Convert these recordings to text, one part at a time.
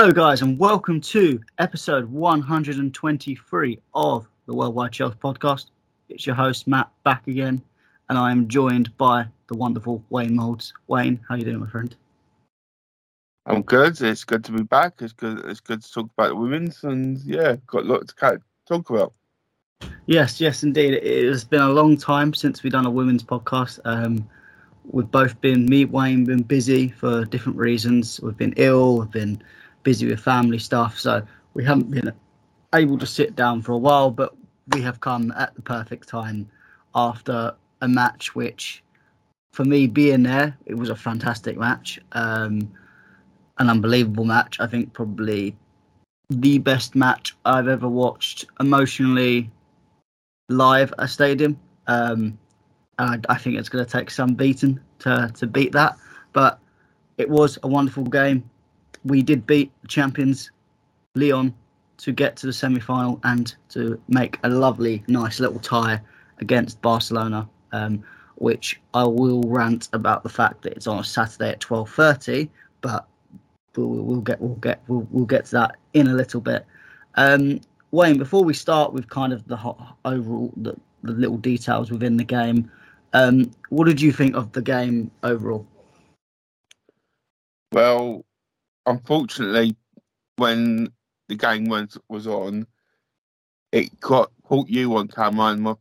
Hello, guys, and welcome to episode 123 of the Worldwide Chelsea podcast. It's your host Matt back again, and I am joined by the wonderful Wayne Moulds. Wayne, how you doing, my friend? I'm good. It's good to be back. It's good. It's good to talk about the women's, and yeah, got a lot to talk about. Yes, yes, indeed. It has been a long time since we've done a women's podcast. Um, we've both been me, Wayne, been busy for different reasons. We've been ill. We've been busy with family stuff, so we haven't been able to sit down for a while. But we have come at the perfect time after a match which, for me, being there, it was a fantastic match. Um, an unbelievable match. I think probably the best match I've ever watched emotionally live at a stadium. Um, and I, I think it's going to take some beating to to beat that. But it was a wonderful game. We did beat champions, Lyon to get to the semi final and to make a lovely, nice little tie against Barcelona. Um, which I will rant about the fact that it's on a Saturday at twelve thirty, but we'll, we'll get we'll get we'll, we'll get to that in a little bit. Um, Wayne, before we start with kind of the overall the, the little details within the game, um, what did you think of the game overall? Well, unfortunately, when the game was was on, it got caught you on camera and my,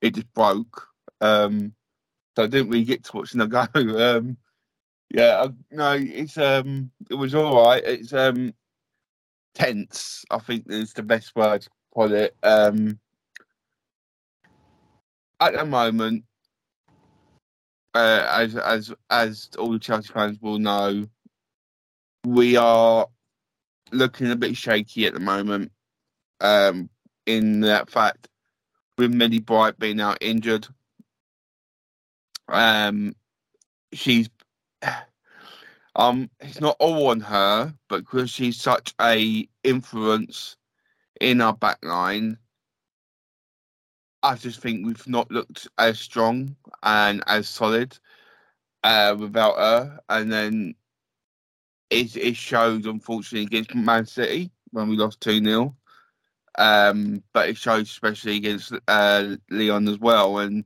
it just broke. Um, so I didn't really get to watch the go. Um, yeah, no, it's um, it was all right. It's um, tense. I think is the best word to put it. Um, at the moment, uh, as as as all the Chelsea fans will know, we are looking a bit shaky at the moment. Um, in that fact, with Millie Bright being out injured, um, she's um, it's not all on her, but because she's such a influence in our backline, I just think we've not looked as strong and as solid uh, without her. And then it, it showed, unfortunately, against Man City when we lost 2 0. Um, but it showed especially against uh, Lyon as well. And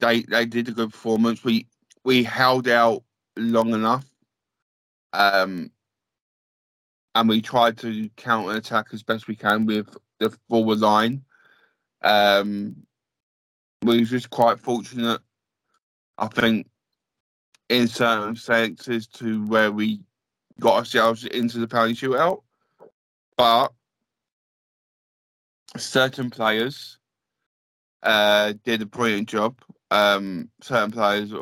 they they did a good performance. We we held out long enough. Um, and we tried to counter attack as best we can with the forward line. Um, we were just quite fortunate, I think, in certain senses to where we got ourselves into the penalty shootout. But certain players uh, did a brilliant job um, certain players,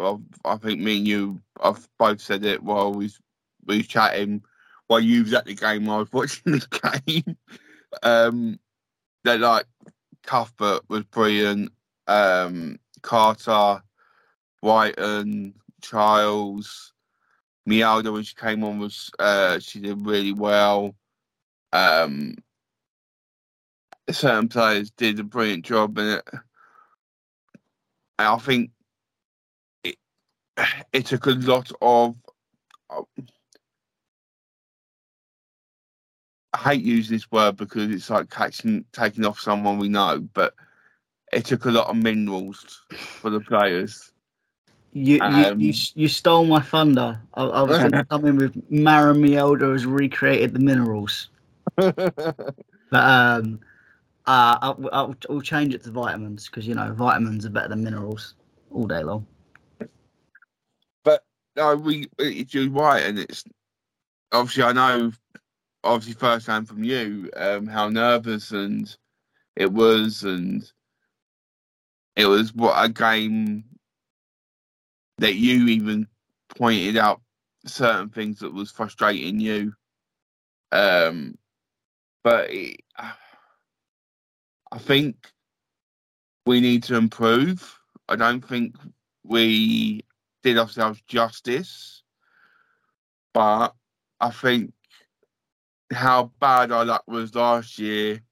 I think me and you, I've both said it while we we was chatting, while you was at the game, I was watching the game. um, they're like Cuthbert was brilliant. Um, Carter, Reiten, Charles, Mjelde when she came on was uh, she did really well. Um, certain players did a brilliant job in it. I think it, it took a lot of. I hate using this word because it's like catching, taking off someone we know, but it took a lot of minerals for the players. You um, you, you, you, stole my thunder. I, I was going to come in with Maren Mjelde has recreated the minerals, but um, uh, I'll, I'll, I'll change it to vitamins because you know vitamins are better than minerals all day long. But no, we you're right, and it's obviously I know, obviously firsthand from you, um, how nervous and it was, and it was what a game that you even pointed out certain things that was frustrating you. Um, but it, I think we need to improve. I don't think we did ourselves justice, but I think how bad our luck was last year,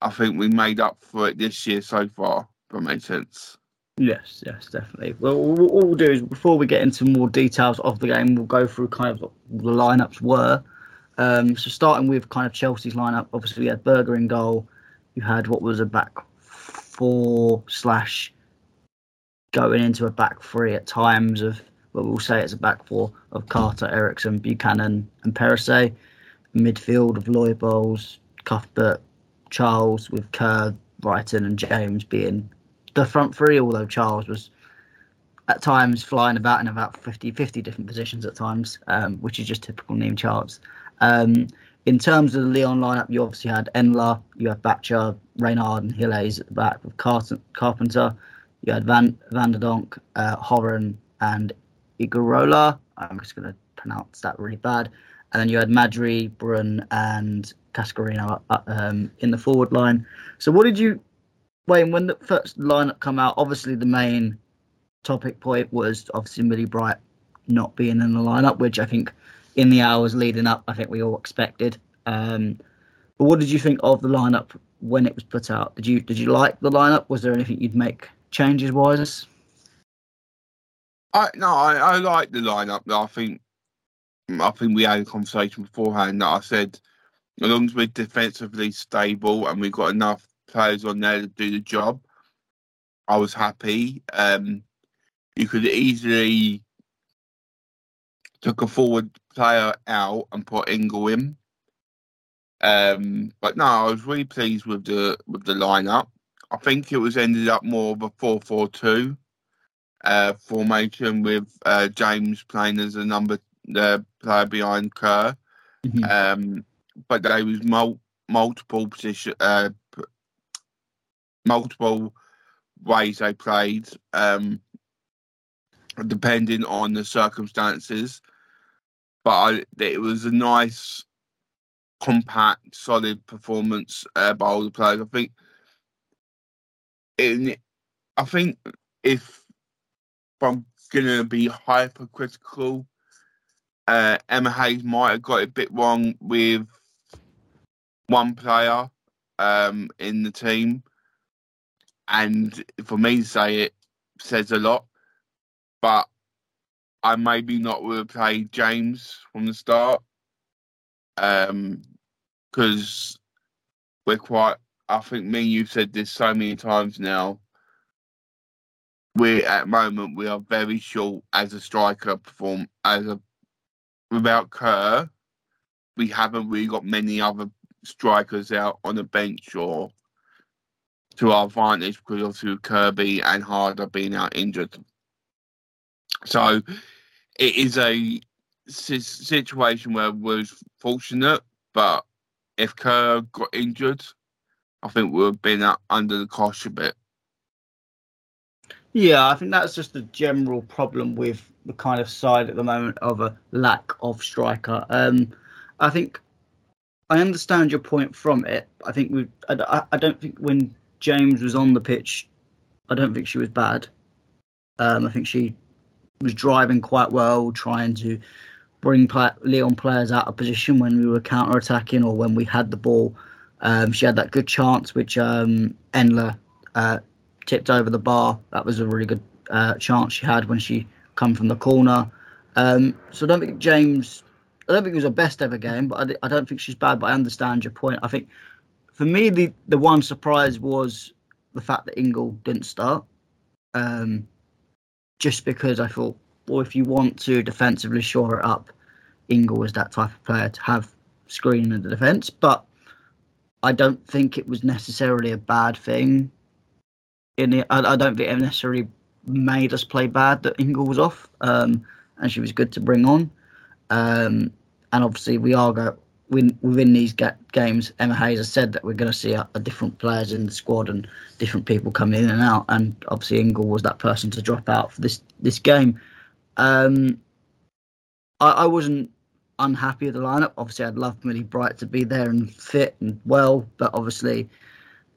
I think we made up for it this year so far. If that makes sense. Yes, yes, definitely. Well, what we'll do is before we get into more details of the game, we'll go through kind of what the lineups were. Um, so starting with kind of Chelsea's lineup, obviously we had Berger in goal. You had what was a back four slash going into a back three at times of well, we'll say it's a back four of Carter, Eriksson, Buchanan, and Perisset. Midfield of Leupolz, Cuthbert, Charles, with Kerr, Reiten, and James being the front three, although Charles was at times flying about in about 50, 50 different positions at times, um, which is just typical Niamh Charles. Um, in terms of the Lyon lineup, you obviously had Endler, you had Bacha, Renard, and Gilles at the back with Carpenter. You had Van Van der Donk, uh, Horan, and Egurrola. I'm just going to pronounce that really bad. And then you had Majri, Bruun, and Cascarino uh, um, in the forward line. So, what did you Wayne, when the first lineup come out, obviously the main topic point was obviously Millie Bright not being in the lineup, which I think in the hours leading up, I think we all expected. Um, but what did you think of the lineup when it was put out? Did you did you like the lineup? Was there anything you'd make changes wise? I no, I, I like the lineup. I think I think we had a conversation beforehand that I said as long as we're defensively stable and we've got enough players on there to do the job. I was happy. Um, you could easily took a forward player out and put Ingle in. Um, but no, I was really pleased with the with the lineup. I think it was ended up more of a four-four-two uh, formation with uh, James playing as a number uh, player behind Kerr. Mm-hmm. Um, but there was mul- multiple position uh, multiple ways they played, um, depending on the circumstances. But I, it was a nice, compact, solid performance uh, by all the players. I think. In, I think if I'm gonna be hypercritical, uh, Emma Hayes might have got a bit wrong with one player um, in the team and for me to say it says a lot. But I maybe not would have played James from the start, um, because we're quite. I think me and you've said this so many times now. We at moment we are very short as a striker perform as a without Kerr. We haven't really got many other strikers out on the bench or to our advantage because obviously Kirby and Harder being out injured. So it is a situation where we're fortunate, but if Kerr got injured, I think we would have been under the cosh a bit. Yeah, I think that's just a general problem with the kind of side at the moment of a lack of striker. Um, I think I understand your point from it. I think we. I, I don't think when James was on the pitch, I don't think she was bad. Um, I think she was driving quite well, trying to bring Lyon players out of position when we were counter attacking or when we had the ball. Um, she had that good chance which um, Endler uh, tipped over the bar. That was a really good uh, chance she had when she come from the corner. Um, so I don't think James. I don't think it was her best ever game, but I, I don't think she's bad. But I understand your point. I think for me, the the one surprise was the fact that Ingle didn't start. Um, just because I thought, well, if you want to defensively shore it up, Ingle was that type of player to have screening in the defence. But I don't think it was necessarily a bad thing. In the, I, I don't think it necessarily made us play bad that Ingle was off, um, and she was good to bring on. Um, and obviously, we are go, within, within these ga- games, Emma Hayes has said that we're going to see a, a, different players in the squad and different people coming in and out. And obviously, Ingle was that person to drop out for this this game. Um, I, I, wasn't unhappy with the lineup. Obviously, I'd love Millie Bright to be there and fit and well, but obviously,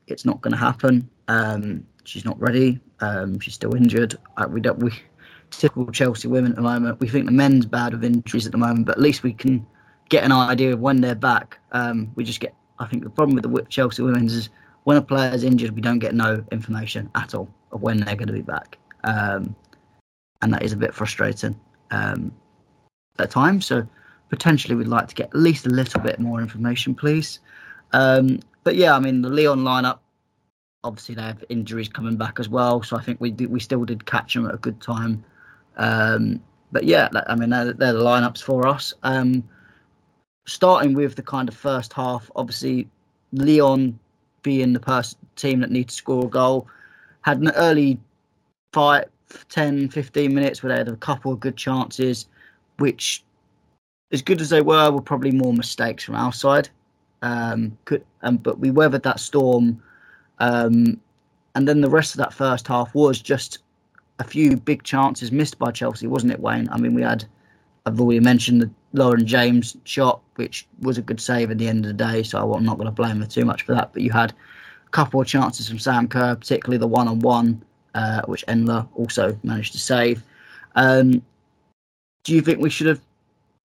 it's not going to happen. Um, she's not ready. Um, she's still injured. I, we don't. We typical Chelsea women at the moment. We think the men's bad with injuries at the moment, but at least we can get an idea of when they're back. Um, we just get. I think the problem with the Chelsea women's is when a player is injured, we don't get no information at all. of when they're going to be back, um, and that is a bit frustrating um, at times. So potentially, we'd like to get at least a little bit more information, please. Um, but yeah, I mean the Lyon lineup. Obviously, they have injuries coming back as well, so I think we we still did catch them at a good time. Um, but yeah, I mean they're, they're the lineups for us. Um, starting with the kind of first half, obviously Lyon being the person team that needs to score a goal, had an early fight 10, 15 minutes where they had a couple of good chances, which, as good as they were, were probably more mistakes from our side. Um, could, um, but we weathered that storm. Um, and then the rest of that first half was just a few big chances missed by Chelsea, wasn't it, Wayne? I mean, we had, I've already mentioned the Lauren James shot, which was a good save at the end of the day, so I'm not going to blame her too much for that. But you had a couple of chances from Sam Kerr, particularly the one on one, which Endler also managed to save. Um, do you think we should have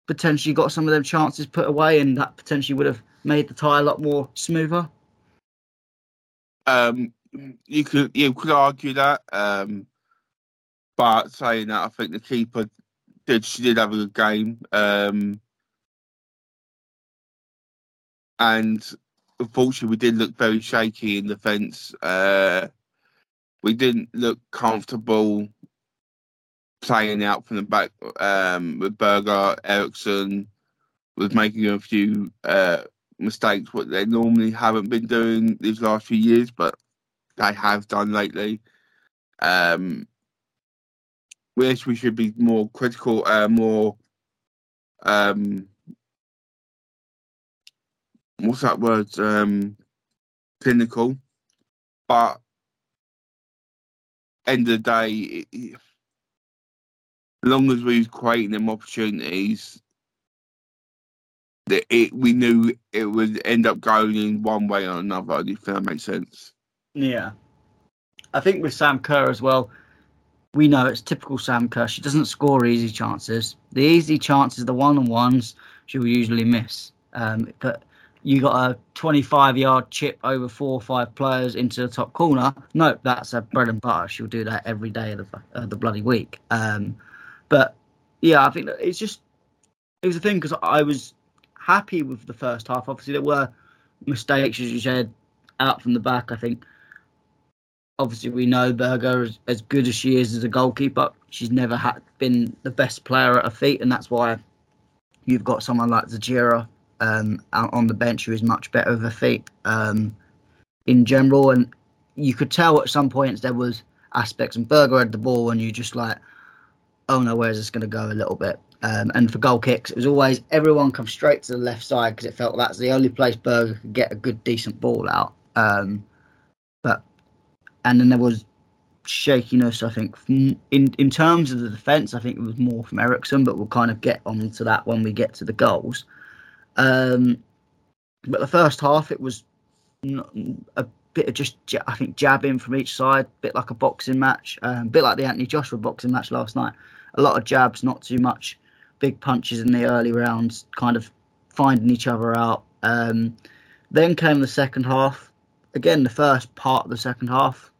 potentially got some of them chances put away and that potentially would have made the tie a lot more smoother? Um, you could you could argue that, um, but saying that, I think the keeper did she did have a good game, um, and unfortunately we did look very shaky in defence. Uh, we didn't look comfortable playing out from the back um, with Berger, Eriksson was making a few uh, mistakes what they normally haven't been doing these last few years, but they have done lately. Um, wish we should be more critical, uh, more um, what's that word? Um, clinical, but end of the day, it, as long as we was creating them opportunities, that it we knew it would end up going in one way or another. If that makes sense. Yeah, I think with Sam Kerr as well, we know it's typical Sam Kerr. She doesn't score easy chances. The easy chances, the one on ones, she will usually miss. Um, but you got a 25 yard chip over four or five players into the top corner. No, that's a bread and butter. She'll do that every day of the, uh, the bloody week. Um, but yeah, I think it's just it was a thing because I was happy with the first half. Obviously, there were mistakes, as you said, out from the back. I think obviously we know Berger is as good as she is as a goalkeeper. She's never had been the best player at her feet, and that's why you've got someone like Zećira um, on the bench who is much better with her feet um, in general. And you could tell at some points there was aspects, and Berger had the ball, and you just like, oh no, where's this going to go a little bit? Um, and for goal kicks, it was always everyone come straight to the left side because it felt that's the only place Berger could get a good, decent ball out. Um, and then there was shakiness. I think in in terms of the defence, I think it was more from Eriksson, but we'll kind of get onto that when we get to the goals. Um, but the first half, it was a bit of just I think jabbing from each side, a bit like a boxing match, um, a bit like the Anthony Joshua boxing match last night. A lot of jabs, not too much big punches in the early rounds, kind of finding each other out. Um, then came the second half. Again, the first part of the second half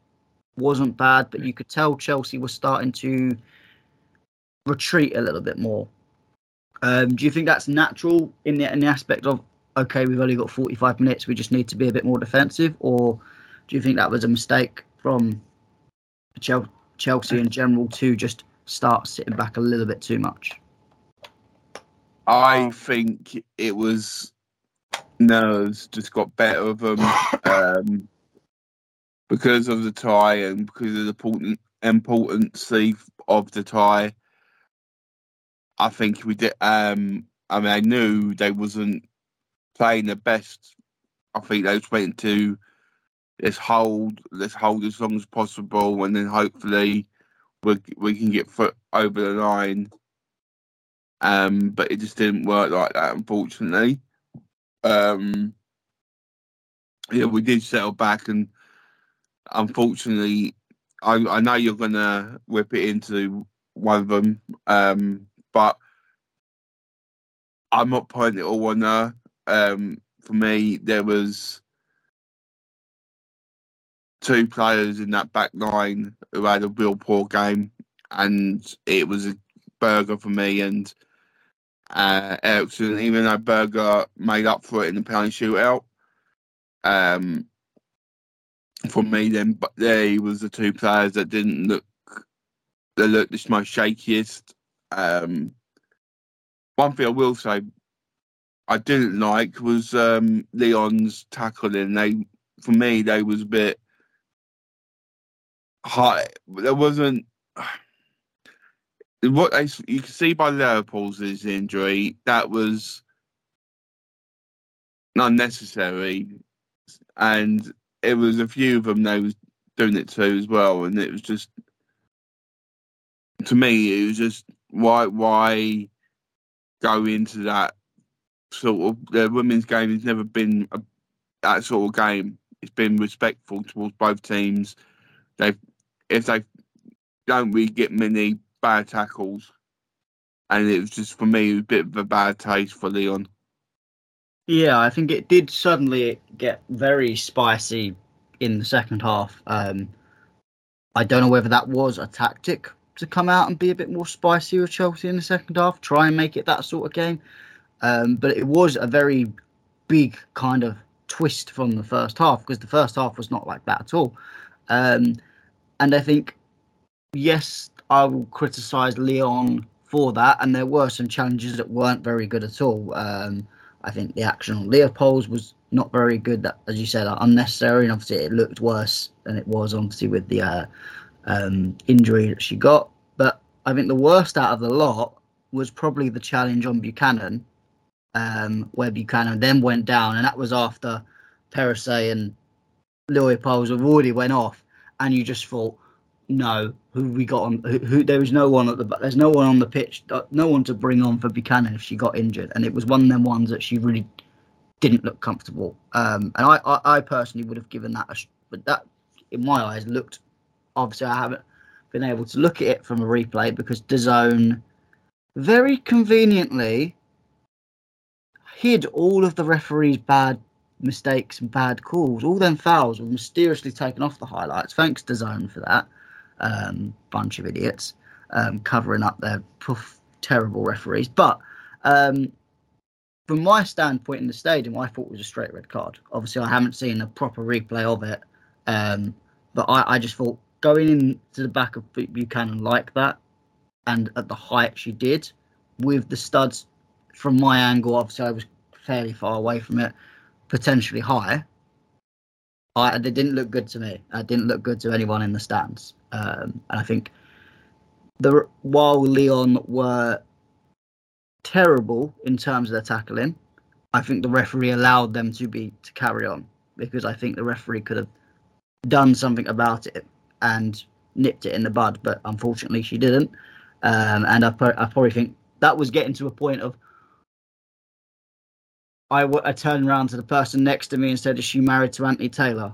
wasn't bad, but you could tell Chelsea was starting to retreat a little bit more. Um, do you think that's natural in the in the aspect of okay, we've only got 45 minutes, we just need to be a bit more defensive, or do you think that was a mistake from Chelsea in general to just start sitting back a little bit too much? I think it was nerves just got better of them um, because of the tie and because of the important importance of the tie. I think we did. Um, I mean, I knew they wasn't playing the best. I think they just went to let's hold, let's hold as long as possible, and then hopefully we we can get foot over the line. Um, but it just didn't work like that, unfortunately. Um, yeah, we did settle back, and unfortunately, I, I know you're gonna whip it into one of them, um, but I'm not putting it all on her. Um, for me, there was two players in that back line who had a real poor game, and it was a Berger for me and uh, Eriksson, even though Berger made up for it in the penalty shootout. Um, for me, then, but they was the two players that didn't look that looked the most shakiest. Um, one thing I will say I didn't like was um, Lyon's tackling. They, for me, they was a bit high. There wasn't what you can see by Leupolz injury that was unnecessary, and it was a few of them they was doing it to as well, and it was just to me it was just why why go into that sort of the women's game has never been a, that sort of game. It's been respectful towards both teams. They if they don't really get many bad tackles, and it was just for me a bit of a bad taste for Lyon. Yeah, I think it did suddenly get very spicy in the second half. Um, I don't know whether that was a tactic to come out and be a bit more spicy with Chelsea in the second half, try and make it that sort of game. Um, but it was a very big kind of twist from the first half because the first half was not like that at all. Um, and I think, yes, I will criticise Lyon for that, and there were some challenges that weren't very good at all. Um, I think the action on Leupolz was not very good. That, as you said, unnecessary, and obviously it looked worse than it was, obviously with the uh, um, injury that she got. But I think the worst out of the lot was probably the challenge on Buchanan, um, where Buchanan then went down, and that was after Perisset and Leupolz have already went off, and you just thought, no, who we got on? Who, who, there was no one at the there's no one on the pitch, uh, no one to bring on for Buchanan if she got injured, and it was one of them ones that she really didn't look comfortable. Um, and I, I, I, personally would have given that, a, but that in my eyes looked. Obviously, I haven't been able to look at it from a replay because DAZN very conveniently hid all of the referee's bad mistakes and bad calls. All them fouls were mysteriously taken off the highlights. Thanks DAZN for that um, bunch of idiots um, covering up their poof, terrible referees. But um, from my standpoint in the stadium, I thought it was a straight red card. Obviously, I haven't seen a proper replay of it, um, but I, I, just thought going into the back of Buchanan like that, and at the height she did, with the studs from my angle, obviously I was fairly far away from it, potentially high. I, it didn't look good to me. It didn't look good to anyone in the stands. Um, and I think the while Lyon were terrible in terms of their tackling, I think the referee allowed them to be to carry on because I think the referee could have done something about it and nipped it in the bud, but unfortunately she didn't. Um, and I, I probably think that was getting to a point of I, w- I turned around to the person next to me and said, "Is she married to Anthony Taylor?"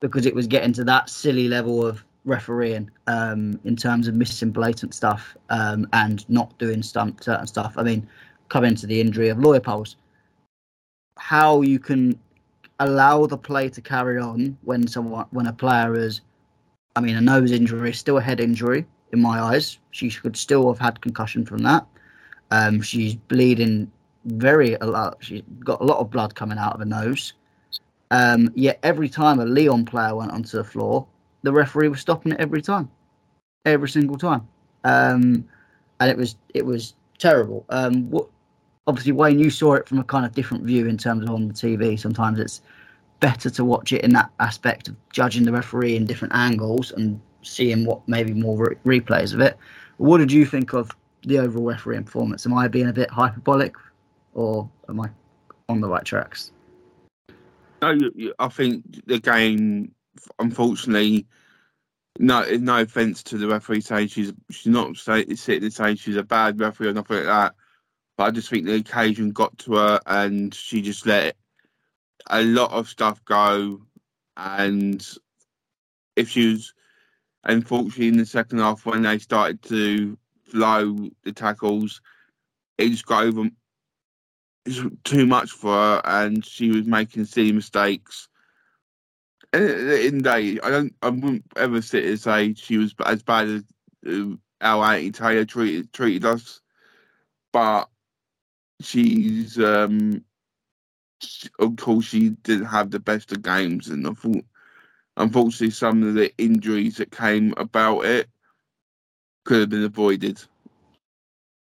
Because it was getting to that silly level of refereeing um, in terms of missing blatant stuff um, and not doing some certain stuff. I mean, coming to the injury of Leupolz, how you can allow the play to carry on when someone when a player is, I mean, a nose injury is still a head injury in my eyes. She could still have had concussion from that. Um, she's bleeding very a lot. She's got a lot of blood coming out of her nose. Um, yet every time a Lyon player went onto the floor, the referee was stopping it every time, every single time, um, and it was it was terrible. Um, what, obviously, Wayne, you saw it from a kind of different view in terms of on the TV. Sometimes it's better to watch it in that aspect of judging the referee in different angles and seeing what maybe more re- replays of it. What did you think of the overall refereeing performance? Am I being a bit hyperbolic, or am I on the right tracks? No, I think the game unfortunately, no, no offense to the referee saying she's she's not sitting and saying she's a bad referee or nothing like that. But I just think the occasion got to her and she just let a lot of stuff go. And if she was, unfortunately, in the second half when they started to flow the tackles, it just got over too much for her and she was making silly mistakes in day, I don't, I wouldn't ever sit and say she was as bad as uh, Anthony Taylor treated treated us, but she's um, of course she didn't have the best of games, and I thought, unfortunately, some of the injuries that came about it could have been avoided.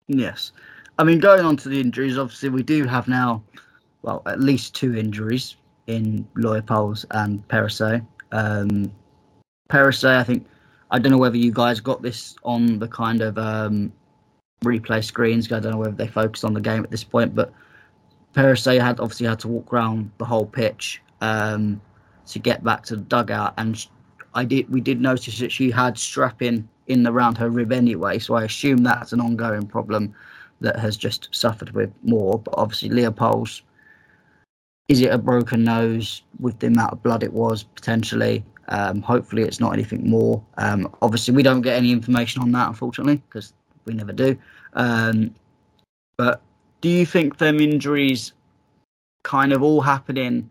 Yes, I mean going on to the injuries, obviously we do have now, well, at least two injuries in Leupolz and Perisset. Um, Perisset, I think, I don't know whether you guys got this on the kind of um, replay screens. I don't know whether they focused on the game at this point, but Perisset had obviously had to walk around the whole pitch um, to get back to the dugout, and I did. We did notice that she had strapping in around her rib anyway, so I assume that's an ongoing problem that has just suffered with more. But obviously, Leupolz is it a broken nose with the amount of blood it was potentially? Um, hopefully, it's not anything more. Um, obviously, we don't get any information on that, unfortunately, because we never do. Um, but do you think them injuries kind of all happening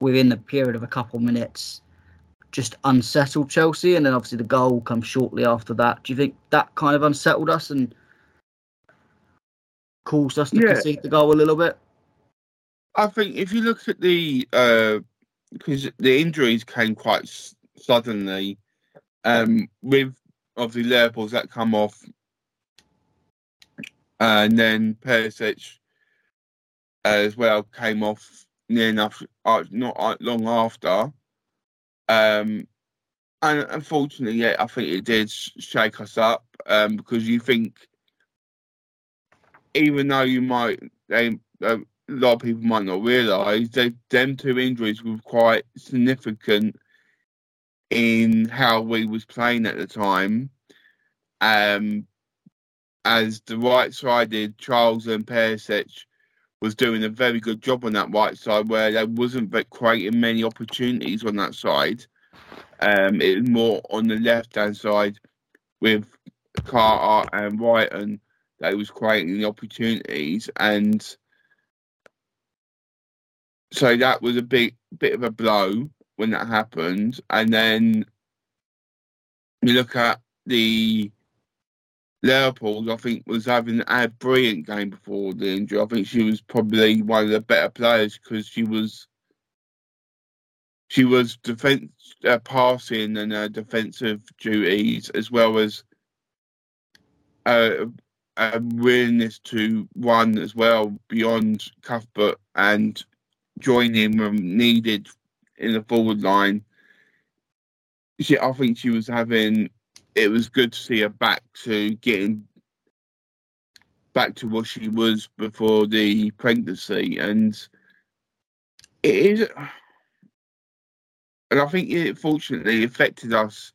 within the period of a couple minutes just unsettled Chelsea, and then obviously the goal comes shortly after that? Do you think that kind of unsettled us and caused us to yeah. concede the goal a little bit? I think if you look at the because uh, the injuries came quite suddenly, um, with obviously Leupolz that come off, and then Perisset as well came off near enough, uh, not uh, long after. Um, and unfortunately, yeah, I think it did shake us up um, because you think, even though you might, they, uh, a lot of people might not realise that them two injuries were quite significant in how we was playing at the time. Um, as the right sided Charles and Perisset was doing a very good job on that right side where there wasn't creating many opportunities on that side. Um, it was more on the left hand side with Carter and Reiten that was creating the opportunities and so that was a big bit of a blow when that happened. And then you look at the Leupolz, I think was having a brilliant game before the injury. I think she was probably one of the better players because she was she was defense uh, passing and uh, defensive duties as well as uh, a willingness to run as well beyond Cuthbert and join him when needed in the forward line. She, I think she was having. It was good to see her back to getting back to what she was before the pregnancy, and it is. And I think it fortunately affected us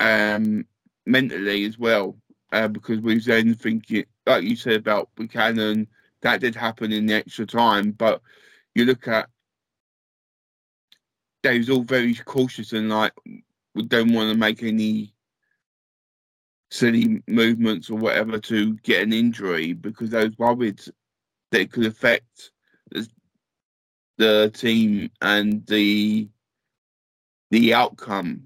um, mentally as well, uh, because we then thinking, like you said about Buchanan, that did happen in the extra time, but you look at they was all very cautious and like we don't want to make any silly movements or whatever to get an injury because they was worried that it could affect the, the team and the the outcome.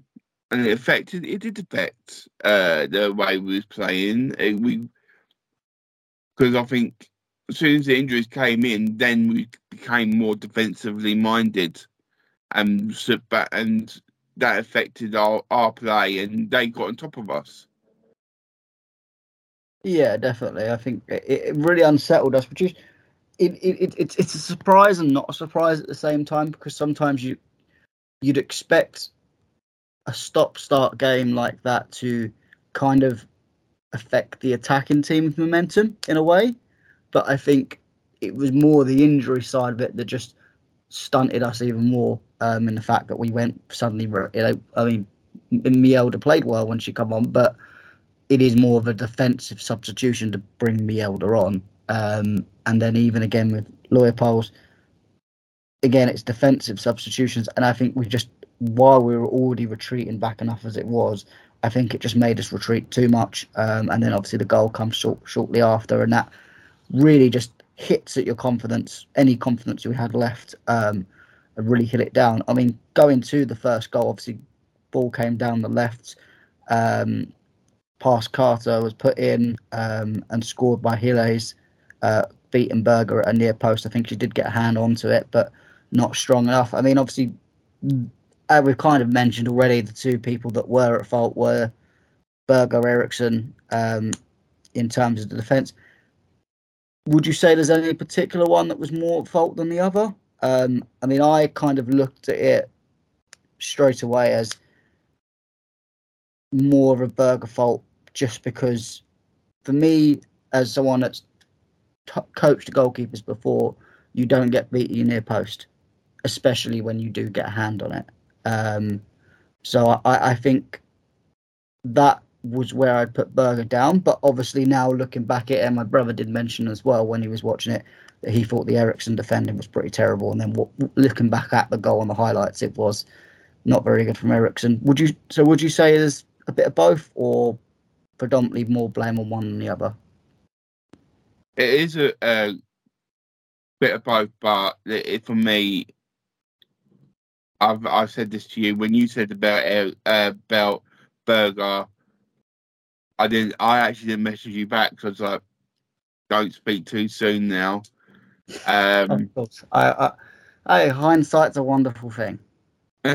And it affected it did affect uh the way we was playing. It, we because I think as soon as the injuries came in, then we became more defensively minded and and that affected our, our play, and they got on top of us. Yeah, definitely. I think it, it really unsettled us, which is it, it, it, it's a surprise and not a surprise at the same time because sometimes you you'd expect a stop-start game like that to kind of affect the attacking team's momentum in a way but I think it was more the injury side of it that just stunted us even more. Um, in the fact that we went suddenly, you know, I mean, Mjelde played well when she come on, but it is more of a defensive substitution to bring Mjelde on. Um, and then even again with Leupolz, again it's defensive substitutions, and I think we just while we were already retreating back enough as it was, I think it just made us retreat too much. Um, and then obviously the goal comes short, shortly after, and that really just hits at your confidence, any confidence you had left. Um, and really hit it down. I mean, going to the first goal, obviously, ball came down the left. Um, past Carter was put in um, and scored by Gilles, uh, beating Berger at a near post. I think she did get a hand onto it, but not strong enough. I mean, obviously, uh, we've kind of mentioned already the two people that were at fault were Berger Eriksson um, in terms of the defence. Would you say there's any particular one that was more at fault than the other? Um, I mean, I kind of looked at it straight away as more of a Berger fault just because for me, as someone that's t- coached goalkeepers before, you don't get beaten near post, especially when you do get a hand on it. Um, so I, I think that was where I'd put Berger down. But obviously now looking back at it, and my brother did mention as well when he was watching it that he thought the Eriksson defending was pretty terrible. And then w- looking back at the goal and the highlights, it was not very good from Eriksson. Would you so would you say there's a bit of both, or predominantly more blame on one than the other? It is a, a bit of both, but it, for me, I've I've said this to you when you said about uh, about Berger. I didn't. I actually didn't message you back because I "Don't speak too soon now." Um, of course, I, I, I hindsight's a wonderful thing.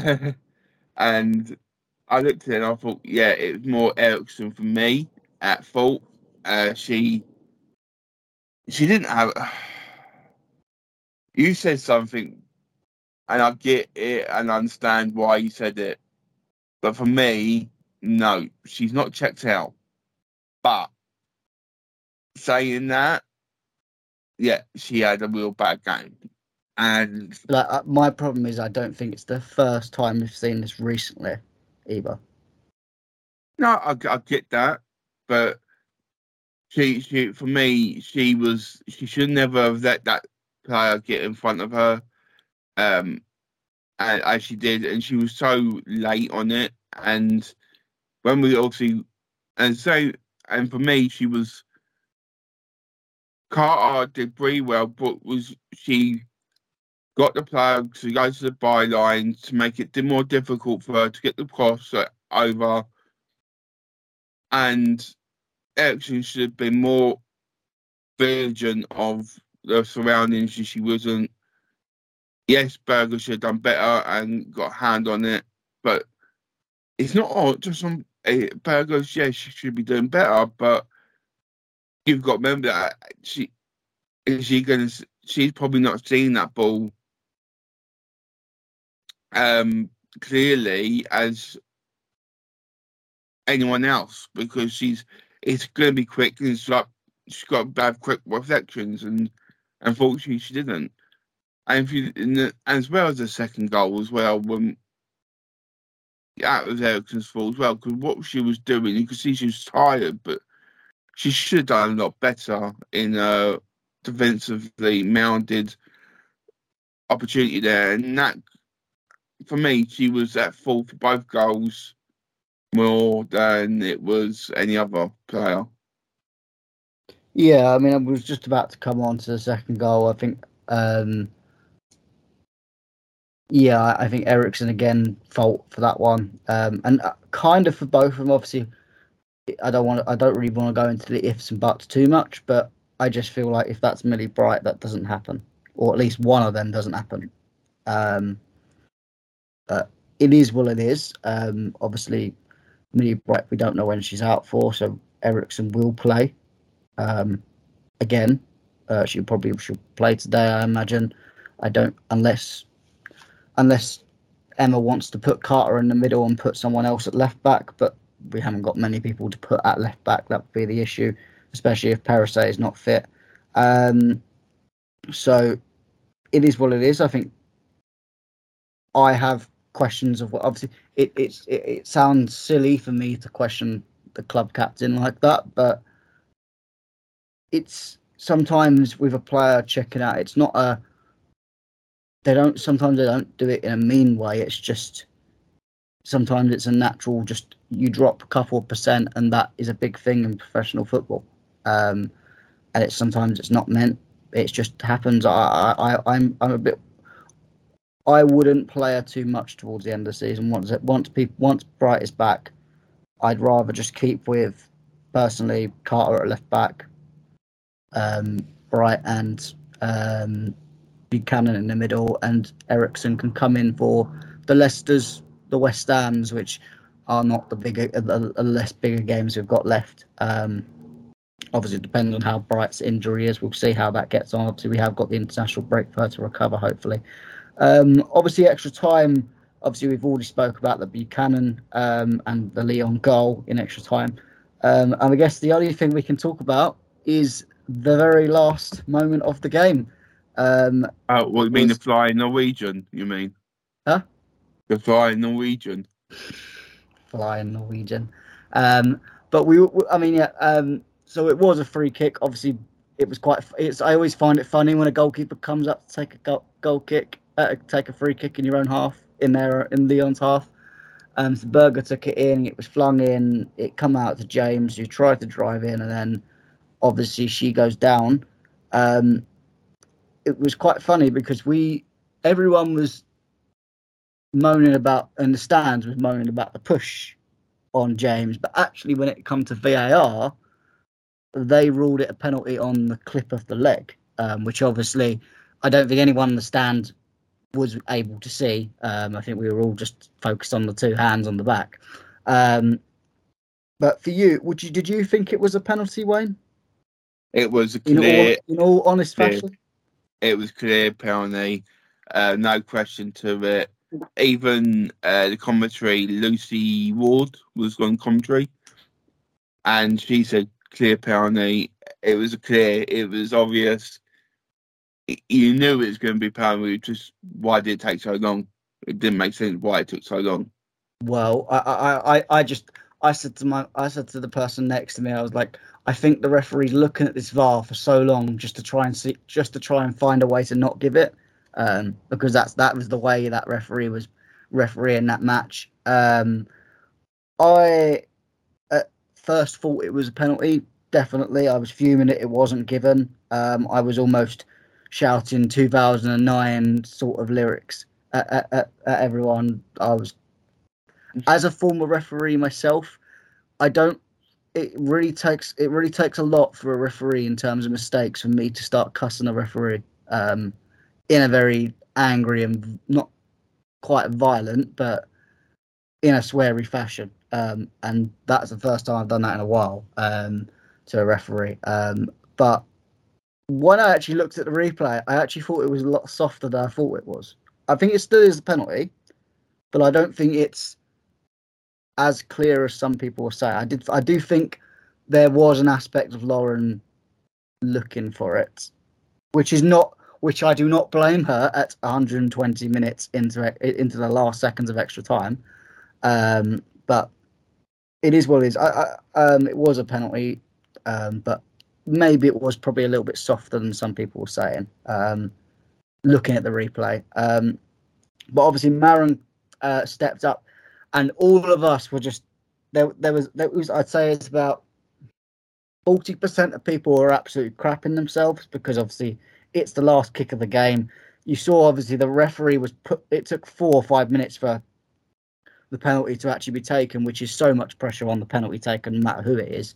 and I looked at it and I thought, yeah, it was more Eriksson for me at fault. Uh, she she didn't have. You said something, and I get it and understand why you said it, but for me, no, she's not checked out. But saying that, yeah, she had a real bad game. And like uh, my problem is, I don't think it's the first time we've seen this recently, either. No, I, I get that, but she, she, for me, she was, she should never have let that player get in front of her, um, and, as she did, and she was so late on it. And when we obviously, and so, and for me, she was Carter did pretty well, but was she got the player to go to the byline to make it more difficult for her to get the cross over. And Eriksson should have been more vigilant of the surroundings. and She wasn't. Yes, Berger should have done better and got a hand on it, but it's not all just on uh, Berger's. yeah, she should be doing better, but you've got to remember that she is she to. She's probably not seeing that ball um, clearly as anyone else because she's it's to be quick and it's like she's got bad quick reflections and unfortunately she didn't. And if you the, as well as the second goal as well when that of Eriksson's fault as well because what she was doing you could see she was tired but she should have done a lot better in a defensively mounted opportunity there and that for me, she was at fault for both goals more than it was any other player. Yeah, I mean, I was just about to come on to the second goal. I think, um, yeah, I think Eriksson again fault for that one, um, and uh, kind of for both of them. Obviously, I don't want, I don't really want to go into the ifs and buts too much, but I just feel like if that's Millie Bright, that doesn't happen, or at least one of them doesn't happen. Um, uh, it is what it is. Um, obviously, Millie Bright, we don't know when she's out for, so Eriksson will play. Um, again, uh, she probably should play today, I imagine. I don't, unless unless Emma wants to put Carter in the middle and put someone else at left back, but we haven't got many people to put at left back. That would be the issue, especially if Perisset is not fit. Um, so it is what it is. I think I have questions of what obviously it it, it sounds silly for me to question the club captain like that, but it's sometimes with a player checking out, it's not a they don't sometimes they don't do it in a mean way. It's just sometimes it's a natural just you drop a couple of percent and that is a big thing in professional football. Um, and it's sometimes it's not meant. It just happens. I, I, I'm I'm a bit I wouldn't play her too much towards the end of the season. Once it once people once Bright is back, I'd rather just keep with personally Carter at left back, um, Bright and um, Buchanan in the middle, and Eriksson can come in for the Leicesters, the West Hams, which are not the bigger, the, the less bigger games we've got left. Um, obviously, it depends on how Bright's injury is. We'll see how that gets on. Obviously, we have got the international break for her to recover, hopefully. Um, obviously, extra time. Obviously, we've already spoke about the Buchanan um, and the Lyon goal in extra time. Um, and I guess the only thing we can talk about is the very last moment of the game. Um, oh, what you mean was... the flying Norwegian? You mean? Huh? The flying Norwegian. Flying Norwegian. Um, but we, I mean, yeah. Um, so it was a free kick. Obviously, it was quite. It's. I always find it funny when a goalkeeper comes up to take a goal, goal kick, uh, take a free kick in your own half, in there in Lyon's half. Um, so Berger took it in. It was flung in. It come out to James, who tried to drive in, and then obviously she goes down. Um, it was quite funny because we, everyone was moaning about, and the stands was moaning about the push on James, but actually when it come to VAR, they ruled it a penalty on the clip of the leg, um, which obviously I don't think anyone in the stand was able to see. Um, I think we were all just focused on the two hands on the back. Um, but for you, would you did you think it was a penalty, Wayne? It was a clear, in all, in all honest fashion. It was clear penalty, uh, no question to it. Even uh, the commentary, Lucy Ward was on commentary, and she said clear penalty. It was clear. It was obvious. You knew it was going to be penalty. Just why did it take so long? It didn't make sense why it took so long. Well, I, I, I, I just I said to my I said to the person next to me, I was like, I think the referee's looking at this VAR for so long just to try and see just to try and find a way to not give it. Um, because that's that was the way that referee was refereeing that match. Um, I at first thought it was a penalty. Definitely, I was fuming it. It wasn't given. Um, I was almost shouting 2009 sort of lyrics at, at, at, at everyone. I was as a former referee myself, I don't. It really takes it really takes a lot for a referee in terms of mistakes for me to start cussing a referee um, in a very angry and not quite violent, but in a sweary fashion. Um, and that's the first time I've done that in a while um, to a referee. Um, but when I actually looked at the replay, I actually thought it was a lot softer than I thought it was. I think it still is a penalty, but I don't think it's as clear as some people will say. I did. I do think there was an aspect of Lauren looking for it, which is not. Which I do not blame her at 120 minutes into into the last seconds of extra time. Um, but it is what it is. I, I, um, it was a penalty, um, but maybe it was probably a little bit softer than some people were saying. Um, looking at the replay, um, but obviously Maren uh, stepped up and all of us were just there. There was there was I'd say it's about forty percent of people were absolutely crapping themselves because obviously it's the last kick of the game. You saw obviously the referee was put. It took four or five minutes for the penalty to actually be taken, which is so much pressure on the penalty taken, no matter who it is.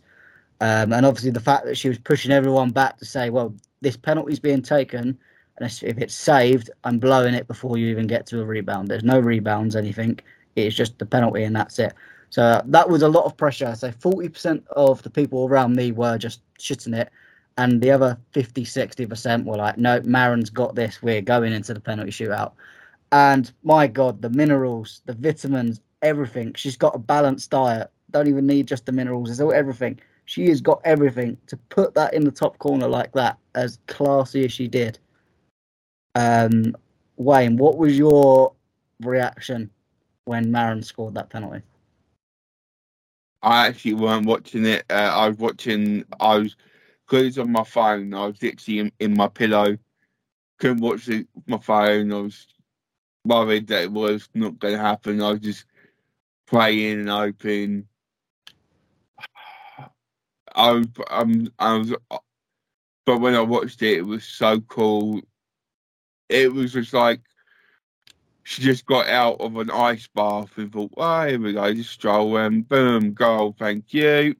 Um, and obviously the fact that she was pushing everyone back to say, well, this penalty's being taken, and if it's saved, I'm blowing it before you even get to a rebound. There's no rebounds, anything. It's just the penalty and that's it. So that was a lot of pressure. So 40% of the people around me were just shitting it. And the other 50, 60% were like, no, Maren's got this. We're going into the penalty shootout. And my God, the minerals, the vitamins, everything. She's got a balanced diet. Don't even need just the minerals. It's all everything. She has got everything to put that in the top corner like that, as classy as she did. Um, Wayne, what was your reaction when Maren scored that penalty? I actually weren't watching it. Uh, I was watching. I was because on my phone. I was literally in, in my pillow. Couldn't watch it, my phone. I was worried that it was not going to happen. I was just praying and hoping. I was, um, I was, but when I watched it, it was so cool. It was just like she just got out of an ice bath and thought, "Oh, here we go, just stroll and boom, goal, thank you."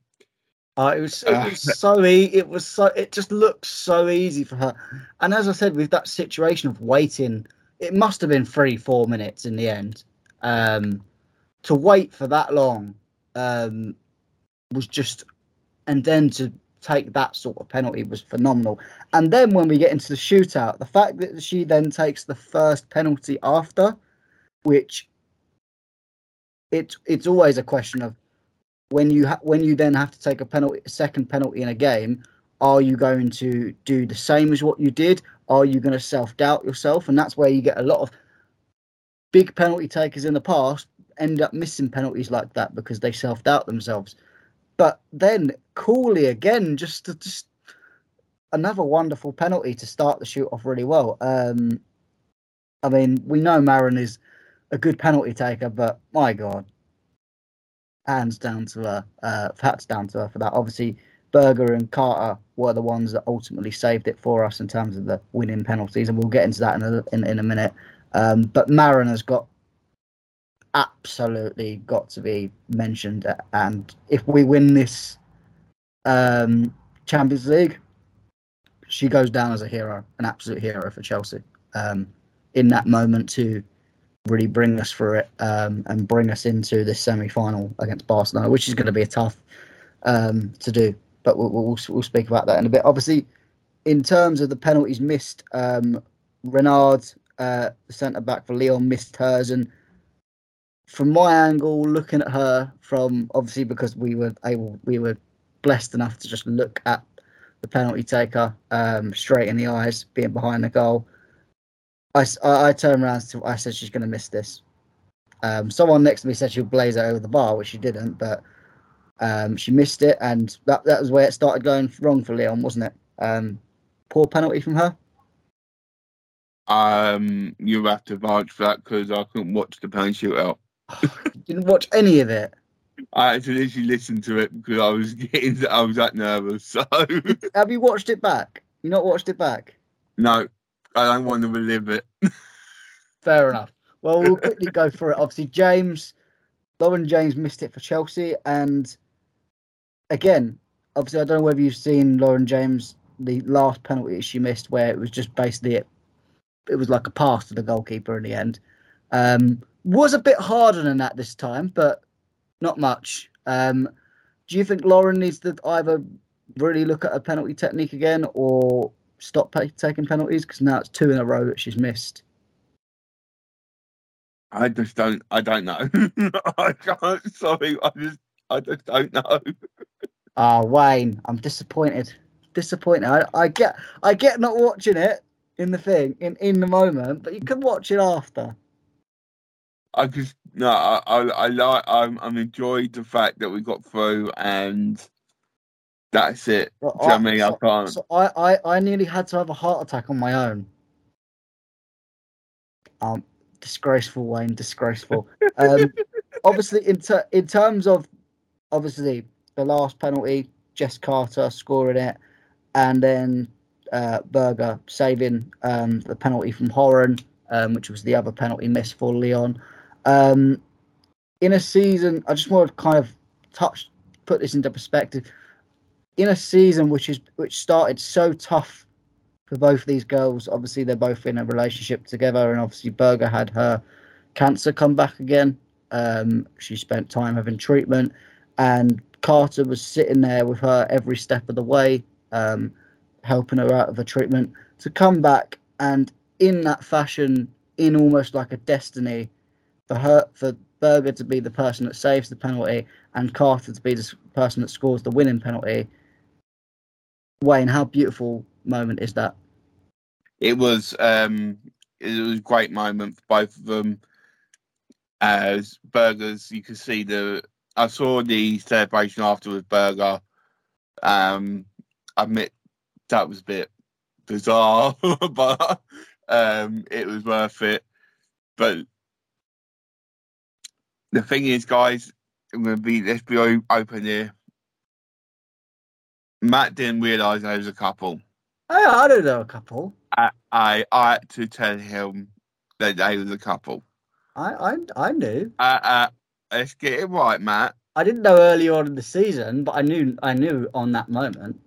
Uh, it was it was so e- it was so it just looked so easy for her. And as I said, with that situation of waiting, it must have been three four minutes in the end. Um, to wait for that long um, was just, and then to take that sort of penalty was phenomenal. And then when we get into the shootout, the fact that she then takes the first penalty after, which it's it's always a question of when you ha- when you then have to take a penalty, a second penalty in a game, are you going to do the same as what you did? Are you going to self doubt yourself? And that's where you get a lot of big penalty takers in the past end up missing penalties like that because they self doubt themselves. But then Cooley again, just just another wonderful penalty to start the shoot off really well. Um, I mean, we know Maren is a good penalty taker, but my God, hands down to her, uh, hats down to her for that. Obviously, Berger and Carter were the ones that ultimately saved it for us in terms of the winning penalties, and we'll get into that in a, in, in a minute. Um, but Maren has got absolutely got to be mentioned, and if we win this um, Champions League, she goes down as a hero, an absolute hero for Chelsea. Um, in that moment to really bring us through it um, and bring us into this semi-final against Barcelona, which is going to be a tough um, to do. But we'll, we'll, we'll speak about that in a bit. Obviously, in terms of the penalties missed, um, Renard, uh, the centre back for Lyon, missed hers, and from my angle, looking at her from obviously because we were able, we were blessed enough to just look at the penalty taker um, straight in the eyes, being behind the goal. I, I, I turned around to I said she's going to miss this. Um, someone next to me said she'll blaze it over the bar, which she didn't, but um, she missed it, and that that was where it started going wrong for Lyon, wasn't it? Um, poor penalty from her. Um, you have to vouch for that because I couldn't watch the penalty shootout. didn't watch any of it. I had to literally listen to it because I was getting, I was that nervous. So, have you watched it back? You not watched it back? No, I don't want to relive it. Fair enough. Well, we'll quickly go through it. Obviously, James, Lauren James missed it for Chelsea, and again, obviously, I don't know whether you've seen Lauren James the last penalty she missed, where it was just basically it. It was like a pass to the goalkeeper in the end. Um, was a bit harder than that this time, but not much. Um, do you think Lauren needs to either really look at a penalty technique again or stop pay- taking penalties? Because now it's two in a row that she's missed. I just don't. I don't know. I can't. Sorry, I just. I just don't know. Ah, oh, Wayne, I'm disappointed. Disappointed. I, I get. I get not watching it in the thing in in the moment, but you can watch it after. I just no, I, I, I like, I'm, I'm enjoyed the fact that we got through, and that's it. Well, I, I mean? So, I can't. So I, I, I nearly had to have a heart attack on my own. Um, disgraceful, Wayne, disgraceful. um, obviously, in ter- in terms of obviously the last penalty, Jess Carter scoring it, and then uh, Berger saving um, the penalty from Horan, um, which was the other penalty miss for Lyon. Um, in a season, I just want to kind of touch, put this into perspective. In a season which is which started so tough for both these girls, obviously they're both in a relationship together, and obviously Berger had her cancer come back again. Um, she spent time having treatment, and Carter was sitting there with her every step of the way, um, helping her out of her treatment to come back and in that fashion, in almost like a destiny, for her for Berger to be the person that saves the penalty and Carter to be the person that scores the winning penalty. Wayne, how beautiful moment is that? It was um it was a great moment for both of them. As Berger's, you can see the I saw the celebration afterwards. Berger, um, I admit that was a bit bizarre, but um, it was worth it. But the thing is, guys, I'm going to be let's be open here. Matt didn't realise there was a couple. I, I don't know a couple. I, I, I had to tell him that they was a couple. I, I, I knew. Uh, uh, let's get it right, Matt. I didn't know earlier on in the season, but I knew. I knew on that moment.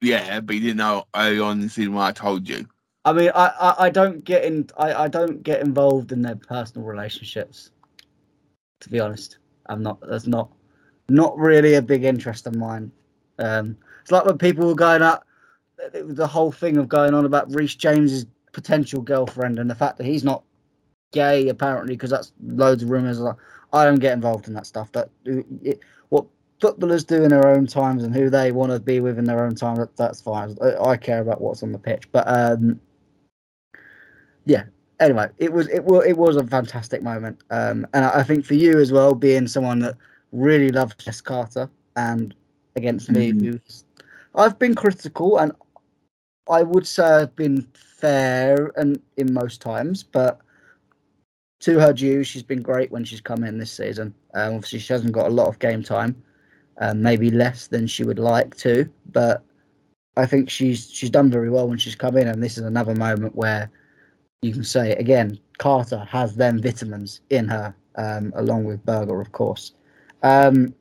Yeah, but you didn't know early on in the season when I told you. I mean, I, I, I don't get in. I, I don't get involved in their personal relationships. To be honest, I'm not. That's not not really a big interest of mine. Um, it's like when people were going up, the whole thing of going on about Reece James's potential girlfriend and the fact that he's not gay apparently because that's loads of rumors. I don't get involved in that stuff. That it, what footballers do in their own times and who they want to be with in their own time. That, that's fine. I, I, care about what's on the pitch. But um, yeah. Anyway, it was it was it was a fantastic moment, um, and I, I think for you as well, being someone that really loves Jess Carter and against me, who's I've been critical and I would say I've been fair and in most times, but to her due, she's been great when she's come in this season. Um, obviously, she hasn't got a lot of game time, um, maybe less than she would like to, but I think she's she's done very well when she's come in. And this is another moment where you can say again, Carter has them vitamins in her, um, along with Berger, of course. Um,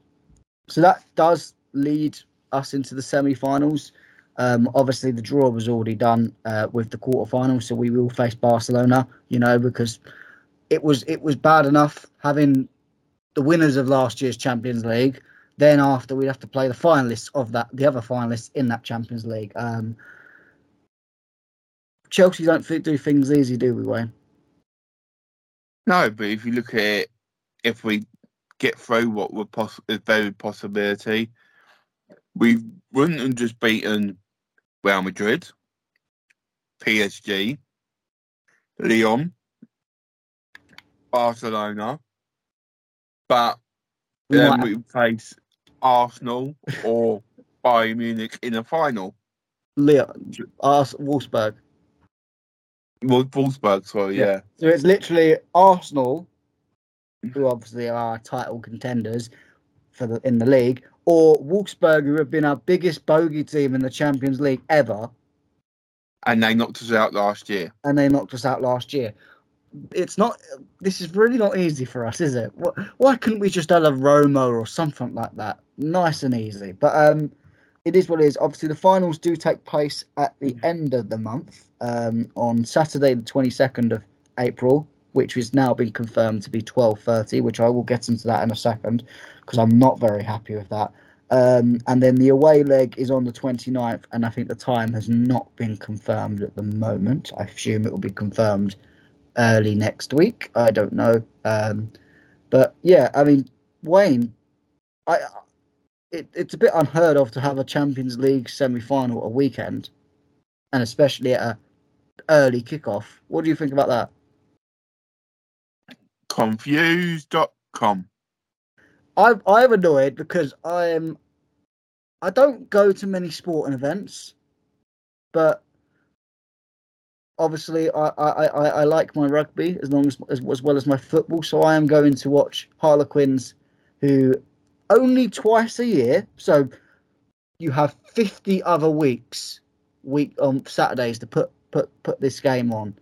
so that does lead us into the semi-finals. Um, obviously, the draw was already done uh, with the quarterfinals, so we will face Barcelona. You know, because it was it was bad enough having the winners of last year's Champions League. Then after we'd have to play the finalists of that, the other finalists in that Champions League. Um, Chelsea don't do things easy, do we, Wayne? No, but if you look at it, if we get through what would poss- is very possibility, we wouldn't have just beaten Real Madrid, PSG, Lyon, Barcelona, but then we face Arsenal or Bayern Munich in the final. Lyon, Ars- Wolfsburg. Wolfsburg, sorry, yeah. yeah. So it's literally Arsenal, who obviously are title contenders for the in the league, or Wolfsburg, who have been our biggest bogey team in the Champions League ever. And they knocked us out last year. And they knocked us out last year. It's not. This is really not easy for us, is it? Why couldn't we just have a Roma or something like that? Nice and easy. But um, it is what it is. Obviously, the finals do take place at the end of the month um, on Saturday, the twenty second of April which has now been confirmed to be 12.30, which I will get into that in a second because I'm not very happy with that. Um, and then the away leg is on the 29th, and I think the time has not been confirmed at the moment. I assume it will be confirmed early next week. I don't know. Um, but yeah, I mean, Wayne, I it, it's a bit unheard of to have a Champions League semi final a weekend, and especially at a early kickoff. What do you think about that? confused.com. I'm I'm annoyed because I'm I don't go to many sporting events, but obviously I, I, I, I like my rugby as long as, as as well as my football. So I am going to watch Harlequins, who only twice a year. So you have fifty other weeks week on Saturdays to put put put this game on.